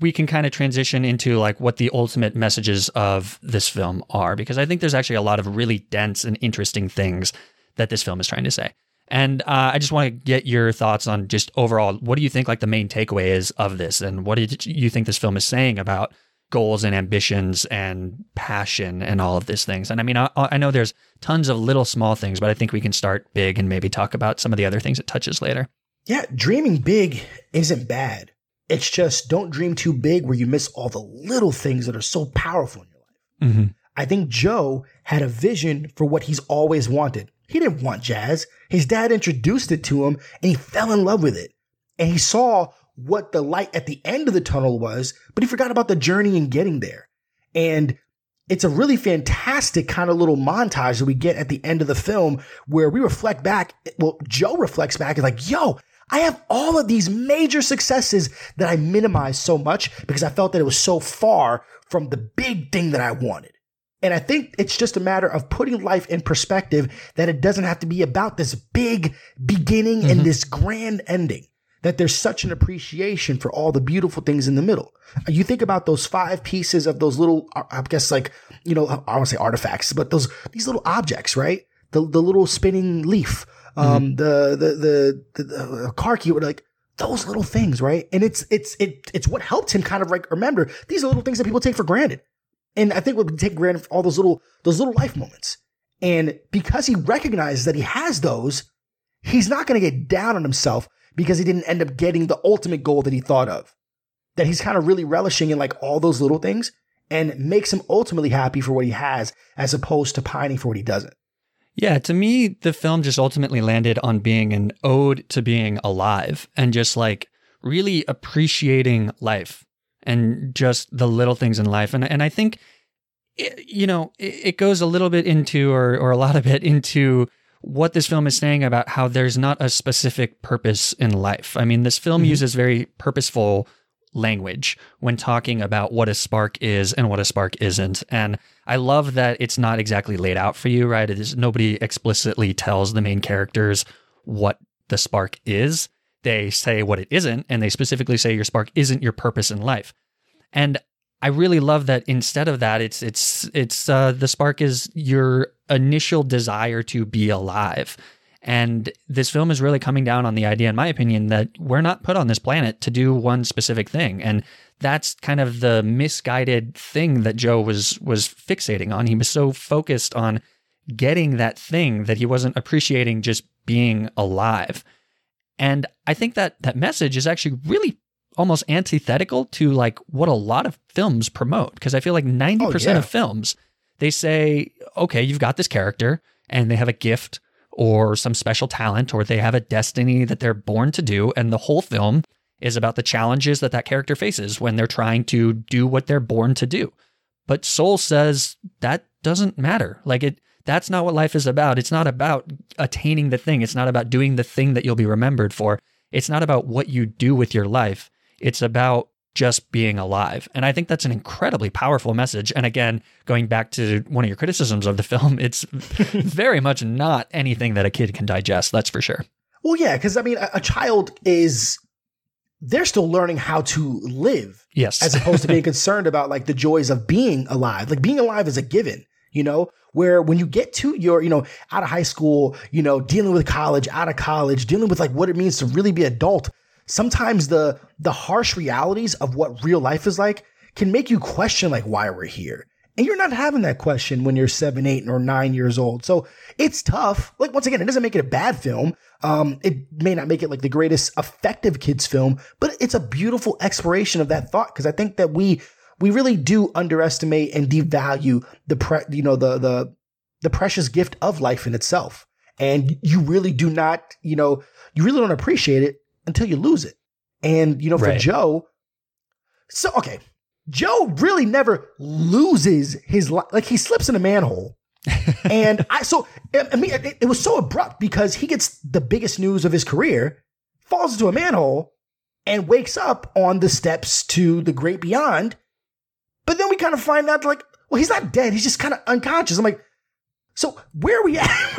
we can kind of transition into like what the ultimate messages of this film are because I think there's actually a lot of really dense and interesting things that this film is trying to say. And uh, I just want to get your thoughts on just overall, what do you think like the main takeaway is of this, and what did you think this film is saying about goals and ambitions and passion and all of these things? And I mean, I, I know there's tons of little small things, but I think we can start big and maybe talk about some of the other things it touches later. Yeah, dreaming big isn't bad. It's just don't dream too big where you miss all the little things that are so powerful in your life. Mm-hmm. I think Joe had a vision for what he's always wanted. He didn't want jazz. His dad introduced it to him and he fell in love with it. And he saw what the light at the end of the tunnel was, but he forgot about the journey in getting there. And it's a really fantastic kind of little montage that we get at the end of the film where we reflect back. Well, Joe reflects back and like, yo, I have all of these major successes that I minimized so much because I felt that it was so far from the big thing that I wanted. And I think it's just a matter of putting life in perspective that it doesn't have to be about this big beginning mm-hmm. and this grand ending. That there's such an appreciation for all the beautiful things in the middle. You think about those five pieces of those little, I guess like, you know, I want to say artifacts, but those, these little objects, right? The, the little spinning leaf, um, mm-hmm. the, the, the, the, the car key, like, those little things, right? And it's, it's, it, it's what helped him kind of like remember these are little things that people take for granted. And I think we take granted all those little those little life moments. And because he recognizes that he has those, he's not going to get down on himself because he didn't end up getting the ultimate goal that he thought of. That he's kind of really relishing in like all those little things and makes him ultimately happy for what he has as opposed to pining for what he doesn't. Yeah, to me, the film just ultimately landed on being an ode to being alive and just like really appreciating life and just the little things in life. And and I think it, you know it, it goes a little bit into or or a lot of it into what this film is saying about how there's not a specific purpose in life. I mean, this film mm-hmm. uses very purposeful language when talking about what a spark is and what a spark isn't. And I love that it's not exactly laid out for you, right? It is nobody explicitly tells the main characters what the spark is they say what it isn't, and they specifically say your spark isn't your purpose in life. And I really love that instead of that, it's it's it's uh, the spark is your initial desire to be alive. And this film is really coming down on the idea, in my opinion, that we're not put on this planet to do one specific thing. And that's kind of the misguided thing that Joe was was fixating on. He was so focused on getting that thing that he wasn't appreciating just being alive. And I think that that message is actually really almost antithetical to like what a lot of films promote because I feel like 90% oh, yeah. of films they say okay, you've got this character and they have a gift or some special talent or they have a destiny that they're born to do and the whole film is about the challenges that that character faces when they're trying to do what they're born to do. But Soul says that doesn't matter. Like it that's not what life is about. It's not about attaining the thing. It's not about doing the thing that you'll be remembered for. It's not about what you do with your life. It's about just being alive. And I think that's an incredibly powerful message. And again, going back to one of your criticisms of the film, it's very much not anything that a kid can digest, that's for sure. Well, yeah, because I mean, a, a child is they're still learning how to live Yes. as opposed to being concerned about like the joys of being alive. Like being alive is a given, you know, where when you get to your, you know, out of high school, you know, dealing with college, out of college, dealing with like what it means to really be adult, sometimes the the harsh realities of what real life is like can make you question like why we're here. And you're not having that question when you're seven, eight, or nine years old. So it's tough. Like once again, it doesn't make it a bad film. Um, it may not make it like the greatest effective kids film, but it's a beautiful exploration of that thought because I think that we we really do underestimate and devalue the pre- you know the the the precious gift of life in itself. And you really do not, you know, you really don't appreciate it until you lose it. And you know, for Right. Joe, so okay, Joe really never loses his life. Like he slips in a manhole. and I so I mean it, it was so abrupt because he gets the biggest news of his career, falls into a manhole, and wakes up on the steps to the great beyond. But then we kind of find out like, well, he's not dead. He's just kind of unconscious. I'm like, so where are we at?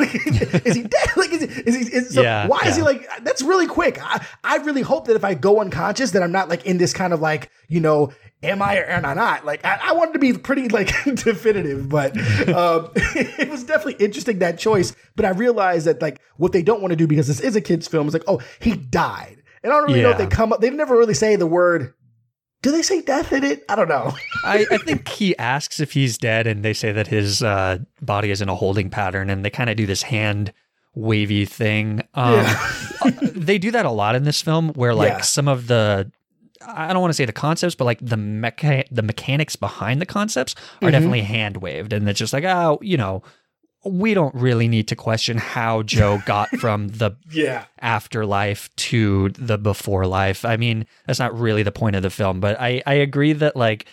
is he dead? Like, is he? Is he is, so Yeah, why is he like? That's really quick. I, I really hope that if I go unconscious, that I'm not like in this kind of like, you know, am I or am I not? Like, I, I wanted to be pretty like definitive, but um, it was definitely interesting that choice. But I realized that like what they don't want to do because this is a kids film is like, oh, he died, and I don't really know if they come up. They never really say the word. Do they say death in it? I don't know. I, I think he asks if he's dead, and they say that his uh, body is in a holding pattern, and they kind of do this hand wavy thing. Um, uh, they do that a lot in this film, where like Yeah. some of the I don't want to say the concepts, but like the mecha- the mechanics behind the concepts are Mhm. definitely hand waved, and it's just like oh, you know, we don't really need to question how Joe got from the Yeah. afterlife to the before life. I mean, that's not really the point of the film, but I I agree that like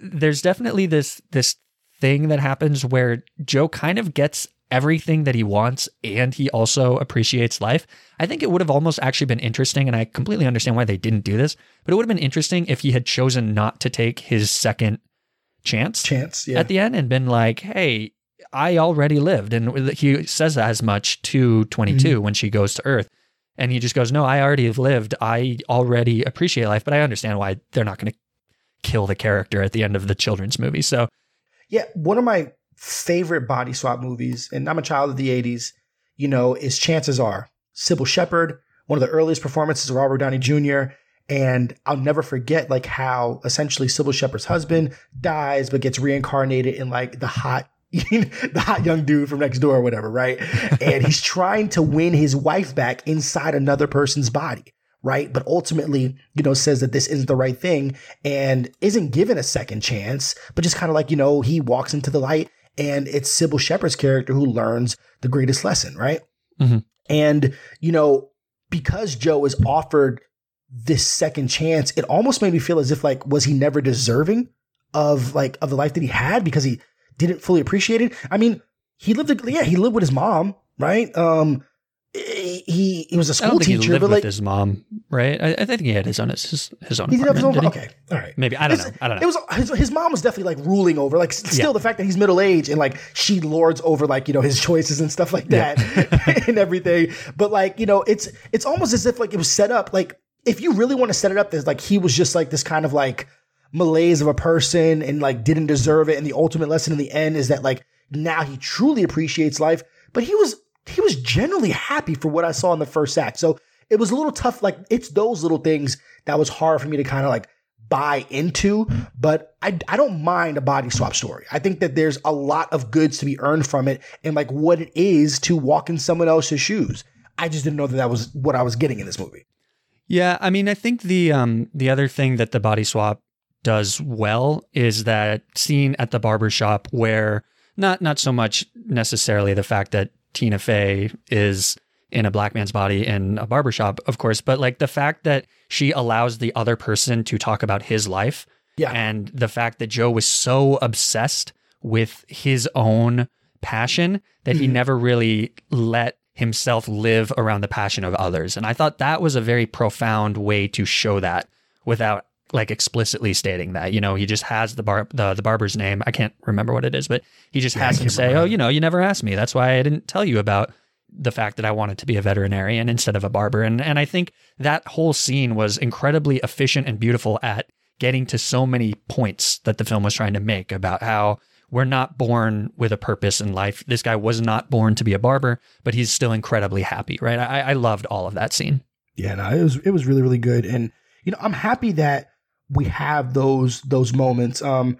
there's definitely this this thing that happens where Joe kind of gets everything that he wants and he also appreciates life. I think it would have almost actually been interesting and I completely understand why they didn't do this, but it would have been interesting if he had chosen not to take his second chance Chance. Yeah. at the end and been like, "Hey, I already lived," and he says as much to 22 mm-hmm. when she goes to Earth, and he just goes, "No, I already have lived. I already appreciate life, but I understand why they're not going to kill the character at the end of the children's movie." So Yeah, one of my favorite body swap movies, and I'm a child of the 80s, you know, is Chances Are. Cybill Shepherd, one of the earliest performances of Robert Downey Jr. And I'll never forget like how essentially Cybill Shepherd's husband dies, but gets reincarnated in like the hot the hot young dude from next door or whatever, right? And he's trying to win his wife back inside another person's body, right? But ultimately, you know, says that this isn't the right thing and isn't given a second chance, but just kind of like, you know, he walks into the light and it's Cybill Shepherd's character who learns the greatest lesson, right? Mhm. And, you know, because Joe is offered this second chance, it almost made me feel as if like, was he never deserving of like, of the life that he had because he didn't fully appreciate it? I mean, he lived, a, yeah, he lived with his mom, right? Um, he, he was a school think he teacher, lived but with like, his mom, right? I, I think he had his own his, his own he did have his own, okay, all right. Maybe I don't know. I don't know. It was his, his mom was definitely like ruling over, like still Yeah. the fact that he's middle aged and like she lords over like you know his choices and stuff like that and everything. But like you know, it's it's almost as if like it was set up. Like if you really want to set it up, there's like he was just like this kind of like malaise of a person and like didn't deserve it. And the ultimate lesson in the end is that like now he truly appreciates life. But he was he was generally happy for what I saw in the first act. So it was a little tough. Like it's those little things that was hard for me to kind of like buy into, but I, I don't mind a body swap story. I think that there's a lot of goods to be earned from it and like what it is to walk in someone else's shoes. I just didn't know that that was what I was getting in this movie. Yeah, I mean, I think the um the other thing that the body swap does well is that scene at the barber shop where not not so much necessarily the fact that Tina Fey is in a black man's body in a barber shop, of course, but like the fact that she allows the other person to talk about his life Yeah. and the fact that Joe was so obsessed with his own passion that he mm-hmm. never really let himself live around the passion of others. And I thought that was a very profound way to show that without like explicitly stating that. You know, he just has the bar the, the barber's name. I can't remember what it is, but he just has him say, "Oh, you know, you never asked me. That's why I didn't tell you about the fact that I wanted to be a veterinarian instead of a barber." And and I think that whole scene was incredibly efficient and beautiful at getting to so many points that the film was trying to make about how we're not born with a purpose in life. This guy was not born to be a barber, but he's still incredibly happy, right? I, I loved all of that scene. Yeah, no, it was it was really really good, and you know I'm happy that we have those those moments. Um,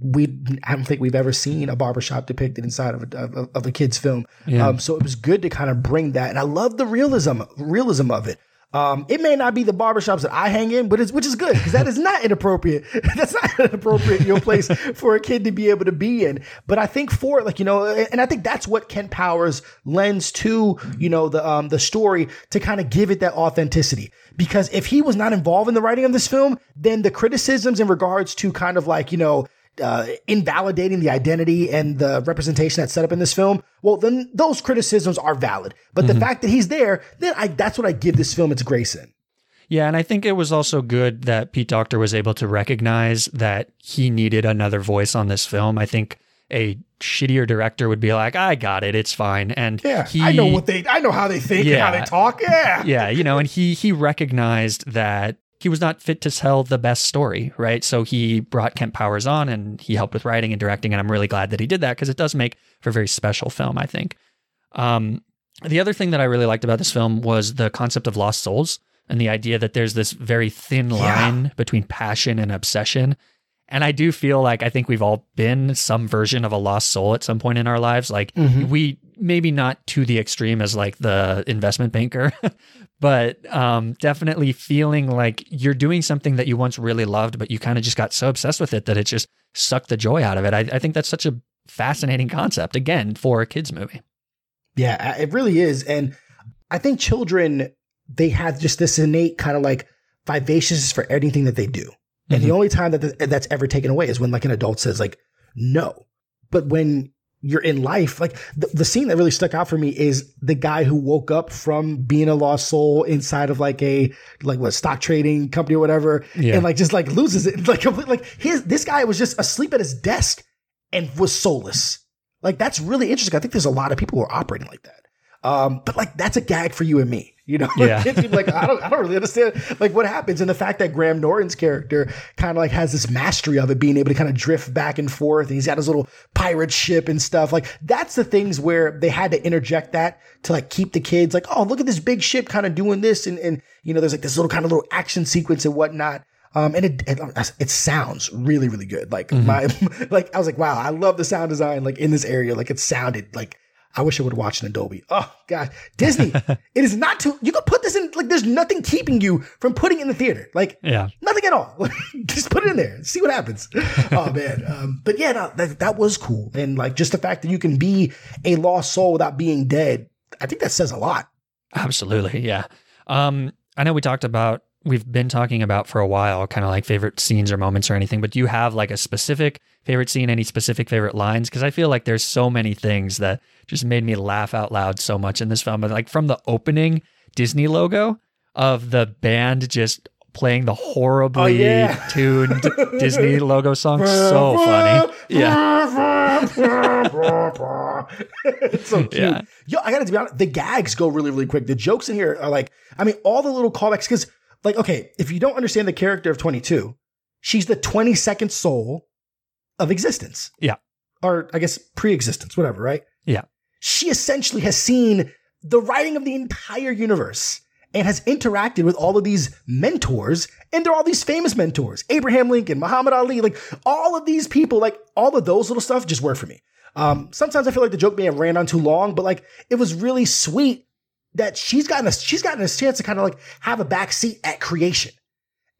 we I don't think we've ever seen a barbershop depicted inside of a of, of a kid's film. Yeah. Um, so it was good to kind of bring that, and I love the realism realism of it. Um, it may not be the barbershops that I hang in, but it's which is good because that is not inappropriate. That's not an appropriate you know, place for a kid to be able to be in. But I think for like you know, and I think that's what Kemp Powers lends to you know the um the story to kind of give it that authenticity. Because if he was not involved in the writing of this film, then the criticisms in regards to kind of like you know uh, invalidating the identity and the representation that's set up in this film, well, then those criticisms are valid. But the fact that he's there, then I, that's what I give this film its grace in. Yeah, and I think it was also good that Pete Docter was able to recognize that he needed another voice on this film. I think a shittier director would be like, "I got it, it's fine." And Yeah, he, I know what they, I know how they think and how Yeah. they talk. Yeah, yeah, you know, and he he recognized that he was not fit to tell the best story, right? So he brought Kemp Powers on and he helped with writing and directing, and I'm really glad that he did that because it does make for a very special film, I think. Um, the other thing that I really liked about this film was the concept of lost souls and the idea that there's this very thin line between passion and obsession. And I do feel like I think we've all been some version of a lost soul at some point in our lives. Like we maybe not to the extreme as like the investment banker, but um, definitely feeling like you're doing something that you once really loved, but you kind of just got so obsessed with it that it just sucked the joy out of it. I, I think that's such a fascinating concept again for a kids movie. Yeah, it really is. And I think children, they have just this innate kind of like vivaciousness for anything that they do. And the mm-hmm. only time that th- that's ever taken away is when like an adult says like, no. But when you're in life, like the, the scene that really stuck out for me is the guy who woke up from being a lost soul inside of like a, like what, stock trading company or whatever. Yeah. And like just like loses it. Like, complete- like his, this guy was just asleep at his desk and was soulless. Like that's really interesting. I think there's a lot of people who are operating like that. Um, but like that's a gag for you and me, you know? Yeah. Be like, I don't, I don't really understand like what happens. And the fact that Graham Norton's character kind of like has this mastery of it, being able to kind of drift back and forth. And he's got his little pirate ship and stuff. Like that's the things where they had to interject that to like keep the kids like, oh, look at this big ship kind of doing this. And, and, you know, there's like this little kind of little action sequence and whatnot. Um, and it, it it sounds really really good. Like my like I was like, wow, I love the sound design like in this area. Like it sounded like I wish I would have watched an Adobe. Oh God, Disney! it is not too. You could put this in. Like, there's nothing keeping you from putting it in the theater. Like, Yeah. nothing at all. just put it in there. See what happens. oh man. Um, but yeah, no, that that was cool. And like just the fact that you can be a lost soul without being dead. I think that says a lot. Absolutely. Yeah. Um, I know we talked about, we've been talking about for a while, kind of like favorite scenes or moments or anything, but do you have like a specific favorite scene, any specific favorite lines? Because I feel like there's so many things that just made me laugh out loud so much in this film. Like from the opening Disney logo of the band just playing the horribly Oh, yeah. tuned Disney logo song. So funny. Yeah. it's so cute. Yeah. Yo, I gotta be honest, the gags go really, really quick. The jokes in here are like, I mean, all the little callbacks, because, like, okay, if you don't understand the character of 22, she's the 22nd soul of existence. Yeah. Or I guess pre existence, whatever, right? Yeah. She essentially has seen the writing of the entire universe and has interacted with all of these mentors, and they're all these famous mentors Abraham Lincoln, Muhammad Ali, like all of these people, like all of those little stuff just work for me. Um, sometimes I feel like the joke may have ran on too long, but like it was really sweet that she's gotten a she's gotten a chance to kind of like have a back seat at creation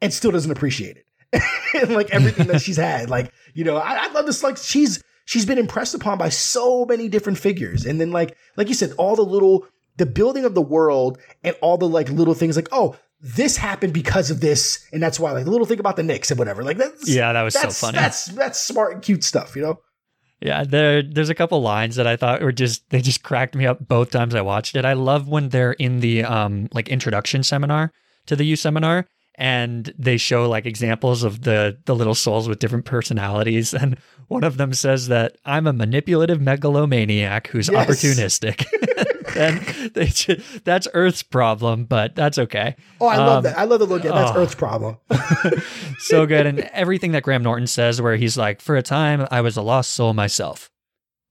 and still doesn't appreciate it. and like everything that she's had. Like, you know, I, I love this. Like she's she's been impressed upon by so many different figures. And then like like you said, all the little the building of the world and all the like little things like, oh, this happened because of this, and that's why like the little thing about the Knicks and whatever. Like that's Yeah, that was so that's, funny. That's that's smart and cute stuff, you know? Yeah, there there's a couple lines that I thought were just they just cracked me up both times I watched it. I love when they're in the um like introduction seminar to the You Seminar and they show like examples of the the little souls with different personalities and one of them says that I'm a manipulative megalomaniac who's Yes. opportunistic. and they ju- that's Earth's problem, but that's okay. Oh, I love Um, that. I love the look. Yeah, that's oh. Earth's problem. so good. And everything that Graham Norton says, where he's like, for a time, I was a lost soul myself.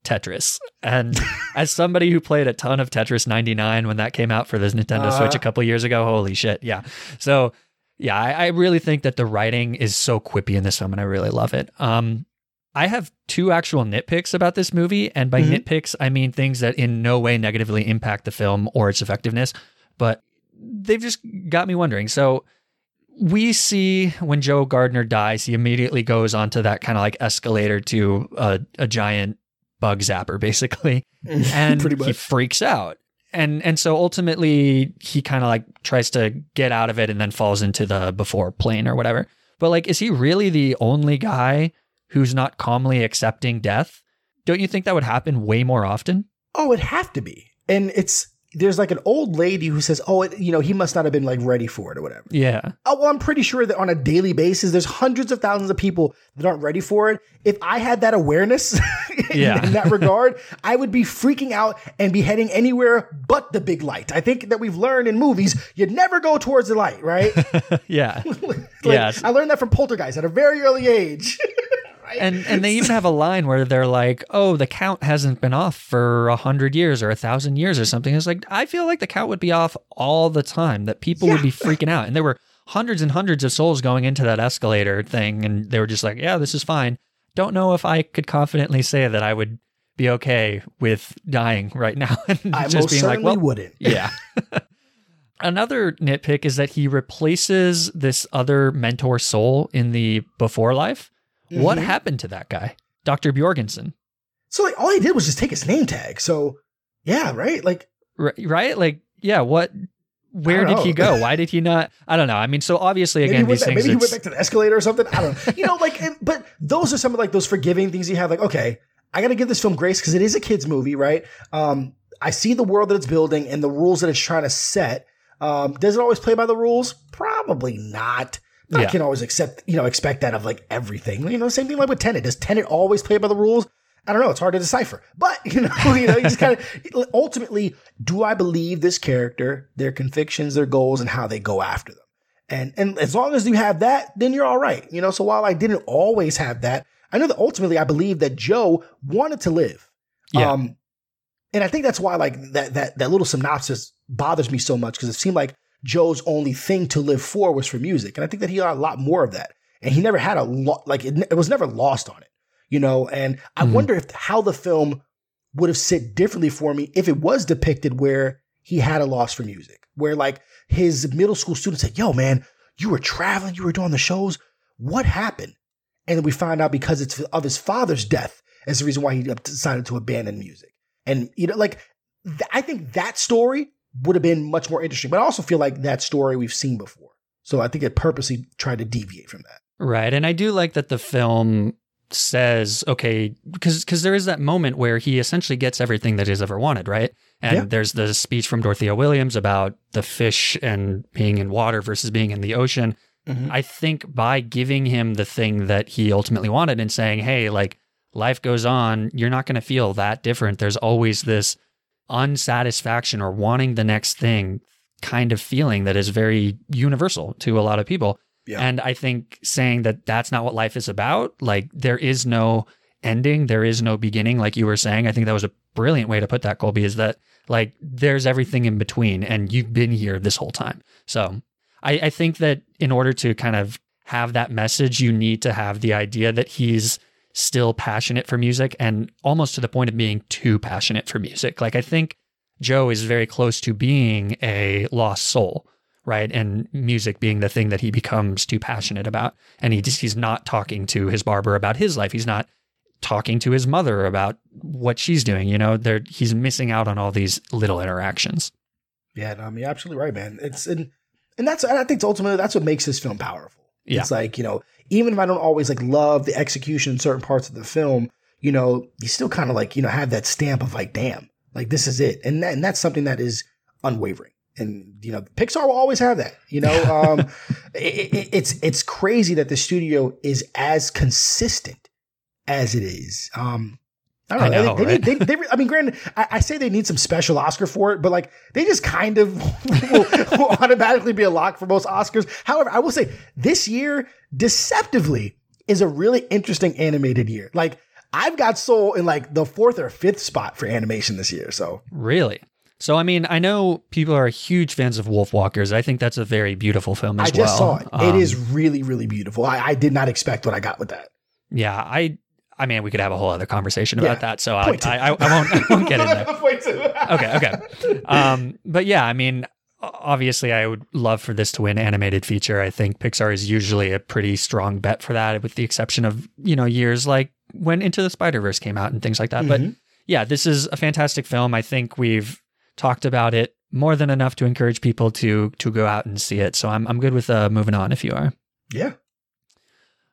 Tetris. And as somebody who played a ton of Tetris 99 when that came out for this Nintendo Switch a couple years ago, holy shit. Yeah. So, yeah, I, I really think that the writing is so quippy in this film, and I really love it. Um, I have two actual nitpicks about this movie, and by Mhm. nitpicks, I mean things that in no way negatively impact the film or its effectiveness, but they've just got me wondering. So, we see when Joe Gardner dies, he immediately goes onto that kind of like escalator to a, a giant bug zapper, basically, and he freaks out. And and so ultimately he kind of like tries to get out of it and then falls into the before plane or whatever. But like, is he really the only guy who's not calmly accepting death? Don't you think that would happen way more often? Oh, it'd have to be. And it's there's like an old lady who says, "Oh, it, you know, he must not have been like ready for it or whatever." Yeah. Oh, well, I'm pretty sure that on a daily basis, there's hundreds of thousands of people that aren't ready for it. If I had that awareness in, Yeah. in that regard, I would be freaking out and be heading anywhere but the big light. I think that we've learned in movies, you never go towards the light, right? Yeah. Like, Yes. I learned that from Poltergeist at a very early age. and and they even have a line where they're like, "Oh, the count hasn't been off for a hundred years or a thousand years or something." It's like I feel like the count would be off all the time. That people would be freaking out, and there were hundreds and hundreds of souls going into that escalator thing, and they were just like, "Yeah, this is fine." Don't know if I could confidently say that I would be okay with dying right now and I just most being like, "Well, wouldn't. yeah." Another nitpick is that he replaces this other mentor soul in the before life. What Mhm. happened to that guy? Dr. Borgensen. So like all he did was just take his name tag. So yeah, right? Like R- right? Like, yeah, what where did he go? Why did he not? I don't know. I mean, so obviously again he these back, things maybe he went back to the escalator or something. I don't know. You know, like and- but those are some of like those forgiving things you have, like, okay, I gotta give this film grace because it is a kid's movie, right? Um, I see the world that it's building and the rules that it's trying to set. Um, does it always play by the rules? Probably not. I Yeah. can always accept, you know, expect that of like everything. You know, same thing like with Tenet. Does Tenet always play by the rules? I don't know. It's hard to decipher. But you know, you know, you just kind of ultimately, do I believe this character, their convictions, their goals, and how they go after them? And and as long as you have that, then you're all right. You know, so while I didn't always have that, I know that ultimately I believe that Joe wanted to live. Yeah. Um, and I think that's why like that that that little synopsis bothers me so much because it seemed like Joe's only thing to live for was for music, and I think that he got a lot more of that, and he never had a lot like it, it was never lost on it, you know. And I Mhm. wonder if how the film would have sit differently for me if it was depicted where he had a loss for music, where like his middle school students said, "Yo, man, you were traveling, you were doing the shows. What happened?" And then we find out because it's of his father's death as the reason why he decided to abandon music. And you know, like th- I think that story would have been much more interesting. But I also feel like that story we've seen before. So I think it purposely tried to deviate from that. Right. And I do like that the film says, okay, because because there is that moment where he essentially gets everything that he's ever wanted, right? And Yeah. there's the speech from Dorothea Williams about the fish and being in water versus being in the ocean. Mhm. I think by giving him the thing that he ultimately wanted and saying, hey, like life goes on, you're not going to feel that different. There's always this unsatisfaction or wanting the next thing kind of feeling that is very universal to a lot of people. Yeah. And I think saying that that's not what life is about, like there is no ending, there is no beginning, like you were saying. I think that was a brilliant way to put that, Colby, is that like there's everything in between and you've been here this whole time. So I, I think that in order to kind of have that message, you need to have the idea that he's still passionate for music and almost to the point of being too passionate for music. Like I think Joe is very close to being a lost soul, right? And music being the thing that he becomes too passionate about. And he just, he's not talking to his barber about his life. He's not talking to his mother about what she's doing. You know, there he's missing out on all these little interactions. Yeah, no, I mean, you're absolutely right, man. It's and and that's I think ultimately that's what makes this film powerful. Yeah. It's like you know, even if I don't always like love the execution in certain parts of the film, you know, you still kind of like you know have that stamp of like, damn, like this is it, and that, and that's something that is unwavering. and you know Pixar will always have that. You know, um, it, it, it's it's crazy that the studio is as consistent as it is. Um, I don't know. I they, right? they, they, they, I mean, granted, I, I say they need some special Oscar for it, but like they just kind of will, will automatically be a lock for most Oscars. However, I will say this year, deceptively, is a really interesting animated year. Like I've got Soul in like the fourth or fifth spot for animation this year. So Really? So, I mean, I know people are huge fans of Wolfwalkers. I think that's a very beautiful film as well. I just well. saw it. Um, it is really, really beautiful. I, I did not expect what I got with that. Yeah, I. I mean, we could have a whole other conversation about Yeah. that. So I. I, I, won't. I won't get in there. Okay, okay. Um, but yeah, I mean, obviously, I would love for this to win animated feature. I think Pixar is usually a pretty strong bet for that, with the exception of you know years like when Into the Spider Verse came out and things like that. But Mhm. yeah, this is a fantastic film. I think we've talked about it more than enough to encourage people to to go out and see it. So I'm I'm good with uh, moving on if you are. Yeah.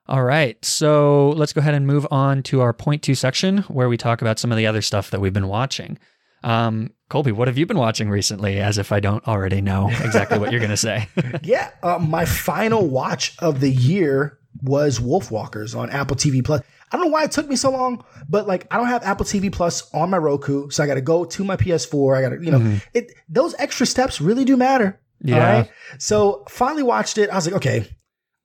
All right. So let's go ahead and move on to our point two section where we talk about some of the other stuff that we've been watching. Um, Colby, what have you been watching recently? As if I don't already know exactly what you're going to say. Yeah. Uh, my final watch of the year was Wolfwalkers on Apple TV Plus. I don't know why it took me so long, but like I don't have Apple TV Plus on my Roku, so I got to go to my PS4. I got to, you know, it those extra steps really do matter. Yeah. All right. So finally watched it. I was like, okay,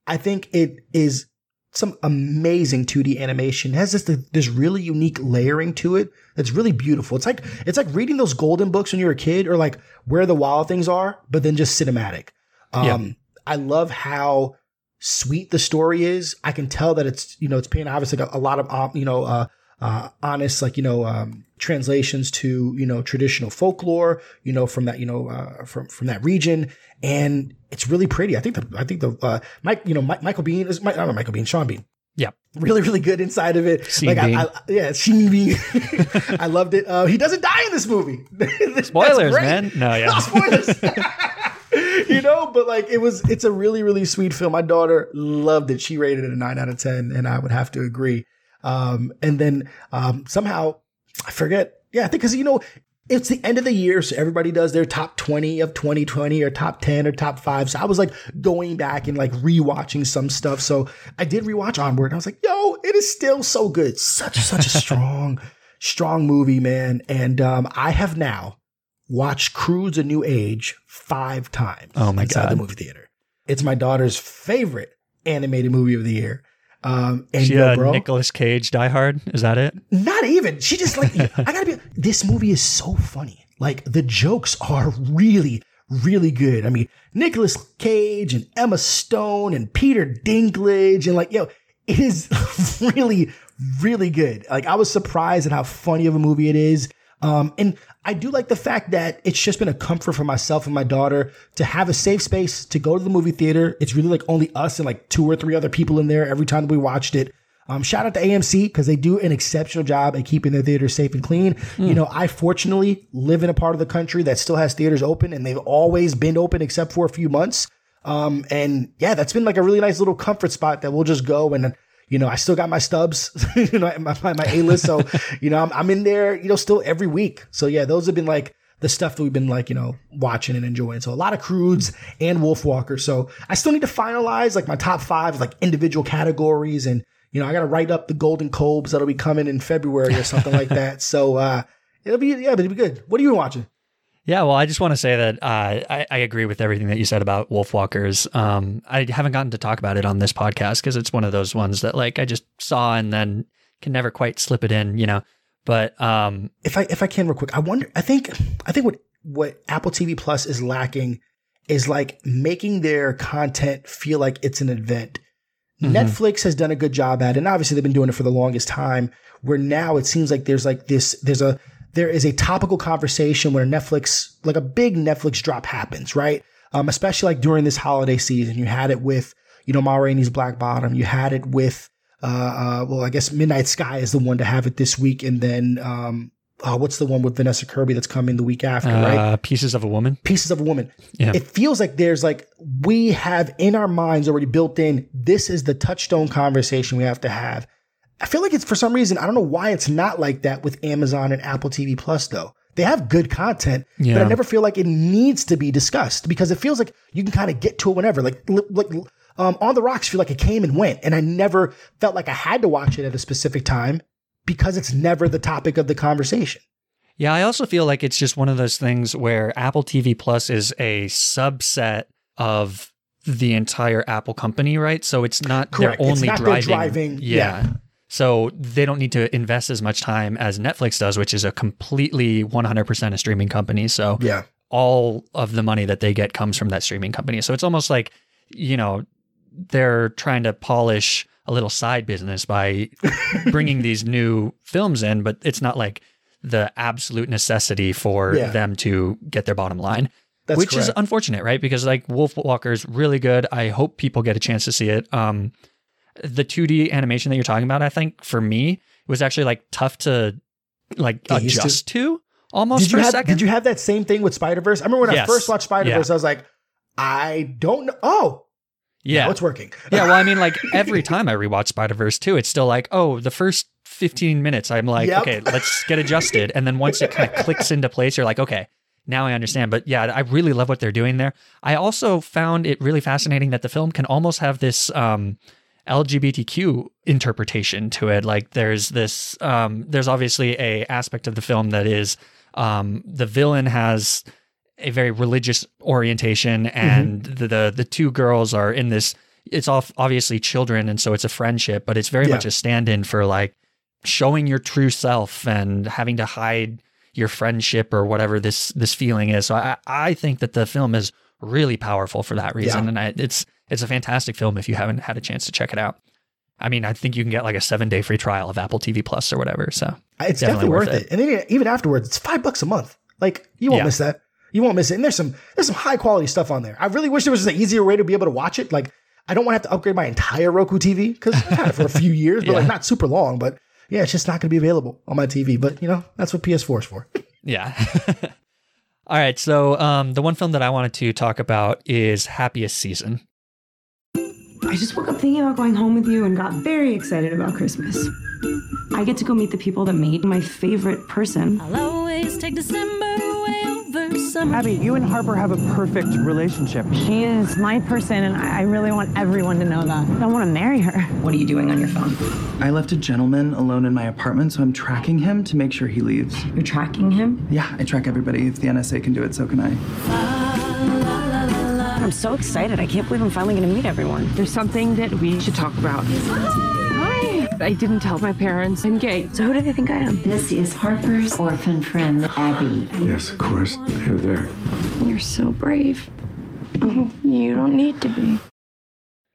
I think it is some amazing 2D animation. It has this this really unique layering to it that's really beautiful. It's like it's like reading those golden books when you're a kid, or like where the wild things are, but then just cinematic. Um, I love how sweet the story is. I can tell that it's you know it's paying obviously a, a lot of um, you know uh, uh, honest like you know um, translations to you know traditional folklore you know from that you know uh, from from that region and it's really pretty. I think the I think the uh, Mike you know Mike, Michael Bean is Mike, not know Michael Bean Sean Bean Yeah. really really good inside of it. Sean like I, Bean. I, yeah, Sheen Bean. I loved it. Uh, he doesn't die in this movie. Spoilers, man. No, yeah. No spoilers. you know, but like it was, it's a really, really sweet film. My daughter loved it. She rated it a nine out of 10, and I would have to agree. Um, and then um, somehow, I forget. Yeah, I think because, you know, it's the end of the year, so everybody does their top 20 of 2020 or top 10 or top five. So I was like going back and like rewatching some stuff. So I did rewatch Onward. And I was like, yo, it is still so good. Such, such a strong, strong movie, man. And um, I have now watched Croods a New Age five times Oh my God. the movie theater. It's my daughter's favorite animated movie of the year. Um, and She, yo, uh, bro, Nicolas Cage, Die Hard. Is that it? not even. She just like I gotta be. This movie is so funny. Like the jokes are really, really good. I mean, Nicolas Cage and Emma Stone and Peter Dinklage and like yo, it is really, really good. Like I was surprised at how funny of a movie it is. Um, and I do like the fact that it's just been a comfort for myself and my daughter to have a safe space to go to the movie theater. It's really like only us and like two or three other people in there every time we watched it. Um, shout out to AMC because they do an exceptional job at keeping their theaters safe and clean. You know, I fortunately live in a part of the country that still has theaters open and they've always been open except for a few months. Um, and yeah, that's been like a really nice little comfort spot that we'll just go and, you know, I still got my stubs, you know, my, my, my A-list. So, you know, I'm, I'm in there, you know, still every week. So yeah, those have been like the stuff that we've been like, you know, watching and enjoying. So a lot of Croods and Wolfwalker. So I still need to finalize like my top five, like individual categories. And, you know, I got to write up the Golden Cobes that'll be coming in February or something like that. So, uh, it'll be, yeah, but it'll be good. What are you watching? Yeah, well, I just want to say that uh, I, I agree with everything that you said about Wolfwalkers. Um, I haven't gotten to talk about it on this podcast because it's one of those ones that like I just saw and then can never quite slip it in, you know. But um, if I if I can real quick, I wonder. I think I think what what Apple TV Plus is lacking is like making their content feel like it's an event. Netflix has done a good job at it, and obviously they've been doing it for the longest time. Where now it seems like there's like this there's a there is a topical conversation where Netflix like a big Netflix drop happens, right? Um, especially like during this holiday season, you had it with you know Ma Rainey's Black Bottom, you had it with uh, uh, well, I guess Midnight Sky is the one to have it this week, and then um, oh, what's the one with Vanessa Kirby that's coming the week after, right? uh, Pieces of a Woman. Pieces of a Woman. Yeah. It feels like there's like we have in our minds already built in. This is the touchstone conversation we have to have. I feel like it's for some reason I don't know why it's not like that with Amazon and Apple TV Plus though. they have good content, but I never feel like it needs to be discussed because it feels like you can kind of get to it whenever. Like, like um, on the rocks, feel like it came and went, and I never felt like I had to watch it at a specific time because it's never the topic of the conversation. Yeah, I also feel like it's just one of those things where Apple TV Plus is a subset of the entire Apple company, right? So it's not Correct. they're only not driving. driving- yeah. So they don't need to invest as much time as Netflix does, which is a completely 100% a streaming company. So Yeah. all of the money that they get comes from that streaming company. So it's almost like, you know, they're trying to polish a little side business by bringing these new films in, but it's not like the absolute necessity for Yeah. them to get their bottom line. That's which is unfortunate, right? Because like Wolfwalkers really good. I hope people get a chance to see it. Um the 2D animation that you're talking about, I think for me, was actually like tough to like used to. adjust to, almost Did you for a have second. Did you have that same thing with Spider Verse? I remember when I first watched Spider Verse, Yeah. I was like, I don't know. Oh, yeah. it's working. yeah, well, I mean, like every time I rewatch Spider Verse too, it's still like, oh, the first 15 minutes, I'm like, Yep. okay, let's get adjusted. And then once it kind of clicks into place, you're like, okay, now I understand. But yeah, I really love what they're doing there. I also found it really fascinating that the film can almost have this um, LGBTQ interpretation to it. Like there's this, um, there's obviously a aspect of the film that is um, the villain has a very religious orientation and the, the the two girls are in this it's all obviously children and so it's a friendship but it's very Yeah. much a stand-in for like showing your true self and having to hide your friendship or whatever this this feeling is so i i think that the film is really powerful for that reason Yeah. and I, it's it's a fantastic film if you haven't had a chance to check it out i mean i think you can get like a seven day free trial of apple tv plus or whatever so It's Definitely definitely, worth it. it. And then even afterwards, it's five bucks a month. Like you won't Yeah. miss that. You won't miss it. And there's some there's some high quality stuff on there. I really wish there was an easier way to be able to watch it. Like I don't want to have to upgrade my entire Roku TV because I've had it for a few years, but like not super long. But yeah, it's just not going to be available on my TV. But you know that's what PS4 is for. Yeah. All right. So um, the one film that I wanted to talk about is Happiest Season. I just woke up thinking about going home with you and got very excited about Christmas. I get to go meet the people that made my favorite person. I'll always take December way over summer. Abby, you and Harper have a perfect relationship. She is my person, and I I really want everyone to know that. I want to marry her. What are you doing on your phone? I left a gentleman alone in my apartment, so I'm tracking him to make sure he leaves. You're tracking him? Yeah, I track everybody. If the NSA can do it, so can I. I'm so excited. I can't believe I'm finally going to meet everyone. There's something that we should talk about. Hi. I didn't tell my parents I'm gay. So who do they think I am? This is Harper's orphan friend, Abby. Yes, of course. You're there. You're so brave. Oh, you don't need to be.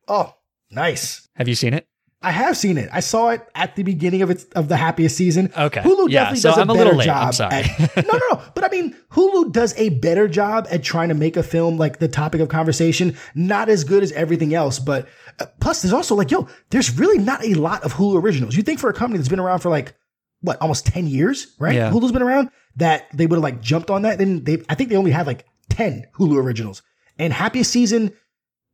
Oh, nice. Have you seen it? I have seen it. I saw it at the beginning of its of the happiest season. Okay. Hulu Yeah, definitely so does a I'm a better little late. job. I'm sorry. at- no, no, no. But I mean, Hulu does a better job at trying to make a film like the topic of conversation. Not as good as everything else, but uh, plus there's also like, yo, there's really not a lot of Hulu originals. You think for a company that's been around for like what, almost ten years, right? Yeah. Hulu's been around that they would have like jumped on that. Then they, I think they only have like ten Hulu originals. And happiest season,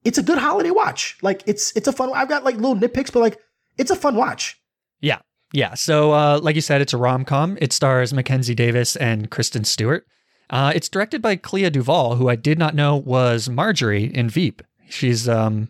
it's a good holiday watch. Like it's it's a fun. I've got like little nitpicks, but like it's a fun watch. Yeah. Yeah. So, uh, like you said, it's a rom com. It stars Mackenzie Davis and Kristen Stewart. Uh, it's directed by Clea DuVall, who I did not know was Marjorie in Veep. She's um,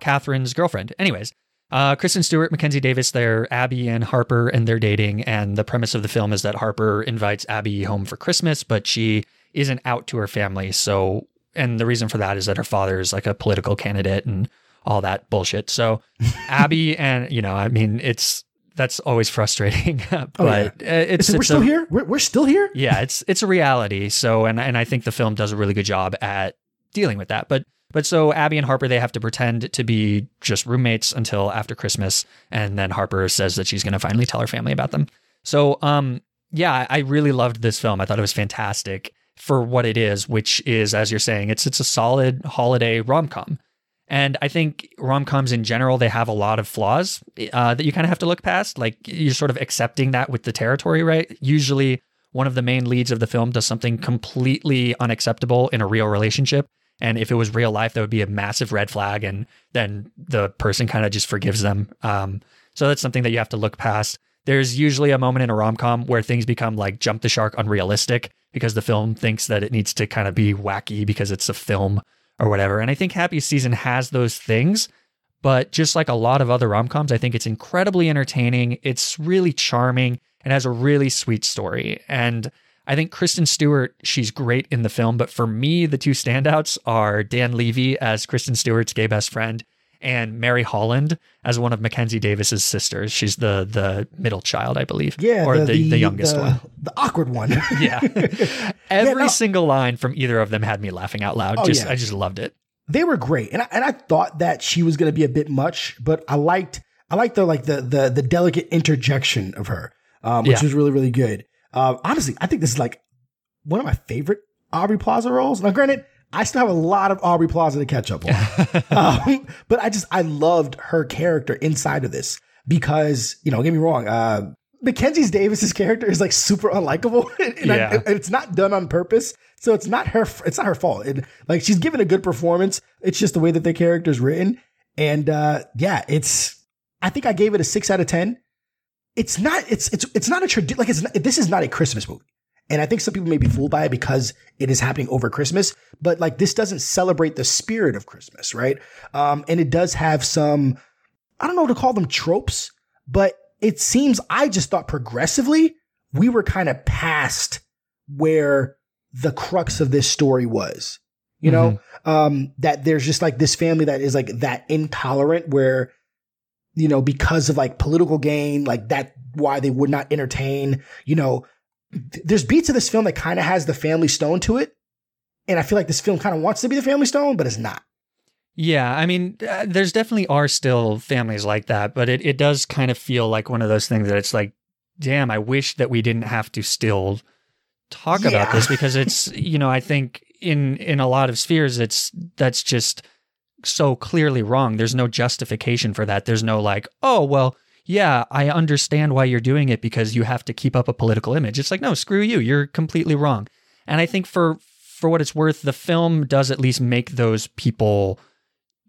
Catherine's girlfriend. Anyways, uh, Kristen Stewart, Mackenzie Davis, they're Abby and Harper, and they're dating. And the premise of the film is that Harper invites Abby home for Christmas, but she isn't out to her family. So, and the reason for that is that her father is like a political candidate and all that bullshit. So, Abby and you know, I mean, it's that's always frustrating, but Oh, yeah. it's, we're it's still a- here. We're, we're still here. yeah, it's it's a reality. So and and I think the film does a really good job at dealing with that. But but so Abby and Harper they have to pretend to be just roommates until after Christmas, and then Harper says that she's going to finally tell her family about them. So um yeah, I really loved this film. I thought it was fantastic for what it is, which is as you're saying, it's it's a solid holiday rom com. And I think rom coms in general, they have a lot of flaws uh, that you kind of have to look past. Like you're sort of accepting that with the territory, right? Usually, one of the main leads of the film does something completely unacceptable in a real relationship. And if it was real life, that would be a massive red flag. And then the person kind of just forgives them. Um, so that's something that you have to look past. There's usually a moment in a rom com where things become like jump the shark unrealistic. Because the film thinks that it needs to kind of be wacky because it's a film or whatever. And I think Happy Season has those things, but just like a lot of other rom coms, I think it's incredibly entertaining. It's really charming and has a really sweet story. And I think Kristen Stewart, she's great in the film, but for me, the two standouts are Dan Levy as Kristen Stewart's gay best friend and Mary Holland as one of Mackenzie Davis's sisters. She's the the middle child, I believe. Yeah, or the, the, youngest the, one. the awkward one. Yeah. Every no. single line from either of them had me laughing out loud. Oh, just yeah. I just loved it. they were great, and I, and I thought that she was going to be a bit much, but I liked I liked the like the the the delicate interjection of her, um, which Yeah. was really really good. Um, honestly, I think this is like one of my favorite Aubrey Plaza roles. Now, granted, I still have a lot of Aubrey Plaza to catch up on, um, but I just I loved her character inside of this because you know, get me wrong, uh, Mackenzie Davis's character is like super unlikable, and, I- and it's not done on purpose. So it's not her. It's not her fault. It, like she's given a good performance. It's just the way that the character is written, and uh, yeah, it's. I think I gave it a six out of ten. It's not. It's it's it's not a tradi- like it's not, this is not a Christmas movie. And I think some people may be fooled by it because it is happening over Christmas, but like this doesn't celebrate the spirit of Christmas, right? Um, and it does have some, I don't know what to call them tropes, but it seems I just thought progressively we were kind of past where the crux of this story was. You know, um, that there's just like this family that is like that intolerant where, you know, because of like political gain, like that, why they would not entertain, you know, th- there's beats of this film that kind of has the family stone to it. And I feel like this film kind of wants to be the family stone, but it's not. Yeah, I mean, uh, there's definitely are still families like that, but it, it does kind of feel like one of those things that it's like, damn, I wish that we didn't have to still talk Yeah. about this because it's, you know, I think in in a lot of spheres, it's that's just so clearly wrong. There's no justification for that. There's no like, oh well, yeah, I understand why you're doing it because you have to keep up a political image. It's like, no, screw you. You're completely wrong. And I think for for what it's worth, the film does at least make those people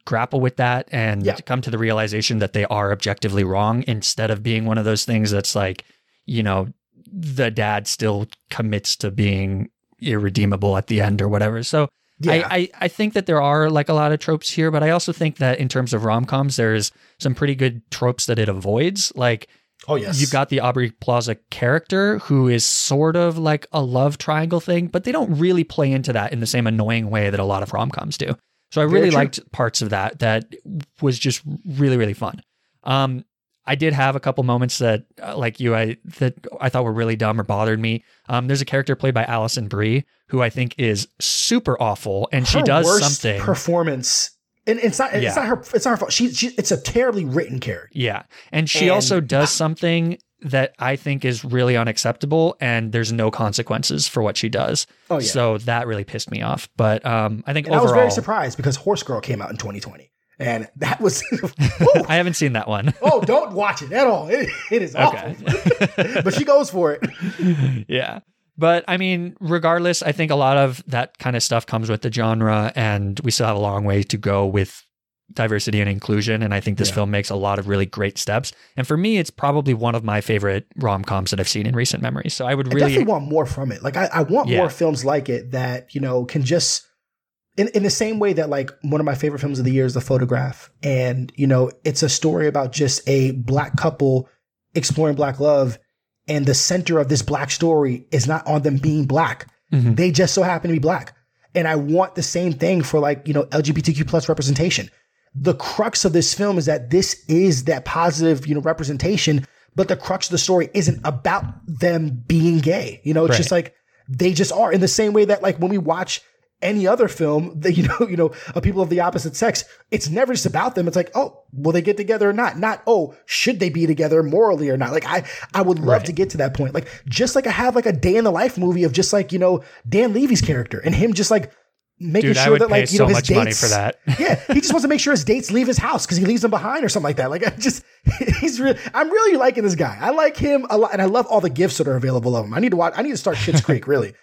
grapple with that and Yeah. come to the realization that they are objectively wrong instead of being one of those things that's like, you know, the dad still commits to being irredeemable at the end or whatever. So Yeah. I, I, I think that there are like a lot of tropes here, but I also think that in terms of rom coms, there's some pretty good tropes that it avoids. Like Oh, yes. You've got the Aubrey Plaza character who is sort of like a love triangle thing, but they don't really play into that in the same annoying way that a lot of rom coms do. So I really liked parts of that that was just really really fun. Um, I did have a couple moments that, uh, like you, I that I thought were really dumb or bothered me. Um, there's a character played by Alison Brie who I think is super awful, and she does worst something. performance. And it's not, Yeah. it's not her, it's not her fault. She, she, it's a terribly written character. Yeah. And she And- also does something that I think is really unacceptable and there's no consequences for what she does. Oh, yeah. So that really pissed me off. But um I think And I was very surprised because Horse Girl came out in 2020. And that was, I haven't seen that one. oh, don't watch it at all. It, it is awful. but she goes for it. yeah. But I mean, regardless, I think a lot of that kind of stuff comes with the genre, and we still have a long way to go with diversity and inclusion. And I think this Yeah. film makes a lot of really great steps. And for me, it's probably one of my favorite rom coms that I've seen in recent memory. So I would I really definitely want more from it. Like I, I want Yeah. more films like it that, you know, can just in, in the same way that like one of my favorite films of the year is The Photograph. And, you know, it's a story about just a black couple exploring black love. And the center of this black story is not on them being black. Mhm. They just so happen to be black. And I want the same thing for like, you know, LGBTQ plus representation. The crux of this film is that this is that positive, you know, representation, but the crux of the story isn't about them being gay. You know, it's just like they just are in the same way that like when we watch any other film that you know, you know, of people of the opposite sex, it's never just about them. It's like, oh, will they get together or not? Not, oh, should they be together morally or not? Like I I would love to get to that point. Like just like I have like a day in the life movie of just like, you know, Dan Levy's character and him just like making Dude, sure that like you know so his much dates, money for that. yeah, he just wants to make sure his dates leave his house because he leaves them behind or something like that. Like I just, he's really, I'm really liking this guy. I like him a lot, and I love all the gifts that are available of him. I need to watch. I need to start Schitt's Creek. Really,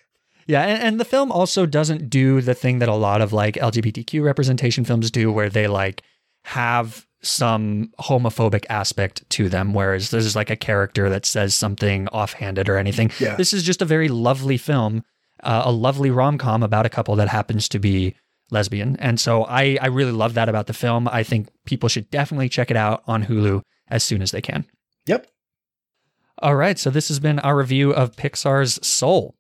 Yeah, and, and the film also doesn't do the thing that a lot of like LGBTQ representation films do, where they like have some homophobic aspect to them, whereas there's like a character that says something offhanded or anything. Yeah. This is just a very lovely film. uh, a lovely rom com about a couple that happens to be lesbian. And so I, I really love that about the film. I think people should definitely check it out on Hulu as soon as they can. Yep. All right. So this has been our review of Pixar's Soul.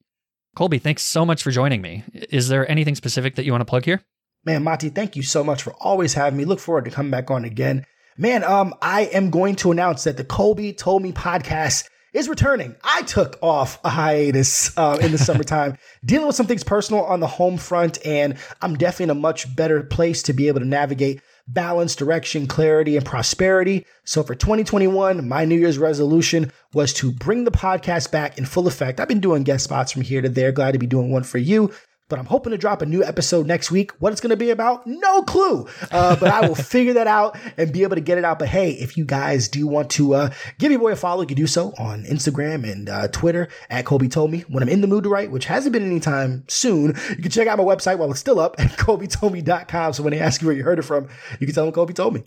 Colby, thanks so much for joining me. Is there anything specific that you want to plug here? Man, Monty, thank you so much for always having me. Look forward to coming back on again. Man, um, I am going to announce that the Colby Told Me podcast is returning. I took off a hiatus uh, in the summertime, dealing with some things personal on the home front, and I'm definitely in a much better place to be able to navigate balance, direction, clarity, and prosperity. So for 2021, my New Year's resolution was to bring the podcast back in full effect. I've been doing guest spots from here to there. Glad to be doing one for you but I'm hoping to drop a new episode next week. What it's going to be about, no clue. Uh, but I will figure that out and be able to get it out. But hey, if you guys do want to uh, give your boy a follow, you can do so on Instagram and uh, Twitter at Colby Told Me. When I'm in the mood to write, which hasn't been anytime soon, you can check out my website while it's still up at ColbyToldMe.com. So when they ask you where you heard it from, you can tell them Colby told me.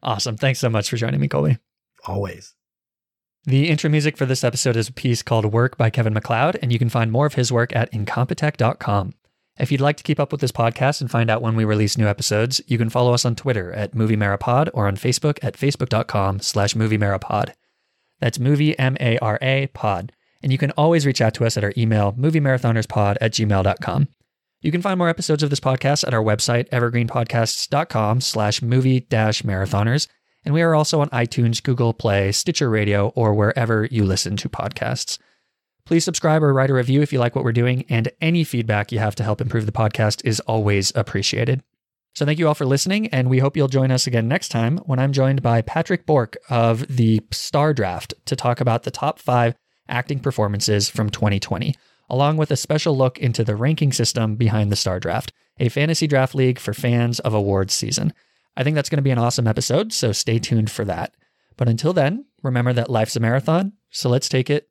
Awesome. Thanks so much for joining me, Colby. Always. The intro music for this episode is a piece called Work by Kevin MacLeod, and you can find more of his work at incompetech.com. If you'd like to keep up with this podcast and find out when we release new episodes, you can follow us on Twitter at MovieMarapod or on Facebook at facebook.com slash MovieMarapod. That's Movie M-A-R-A pod. And you can always reach out to us at our email, moviemarathonerspod at gmail.com. You can find more episodes of this podcast at our website, evergreenpodcasts.com slash movie dash marathoners. And we are also on iTunes, Google Play, Stitcher Radio, or wherever you listen to podcasts. Please subscribe or write a review if you like what we're doing, and any feedback you have to help improve the podcast is always appreciated. So thank you all for listening, and we hope you'll join us again next time when I'm joined by Patrick Bork of the Star Draft to talk about the top five acting performances from 2020, along with a special look into the ranking system behind the Star Draft, a fantasy draft league for fans of awards season. I think that's going to be an awesome episode, so stay tuned for that. But until then, remember that life's a marathon, so let's take it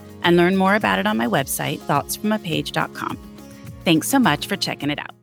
and learn more about it on my website, thoughtsfromapage.com. Thanks so much for checking it out.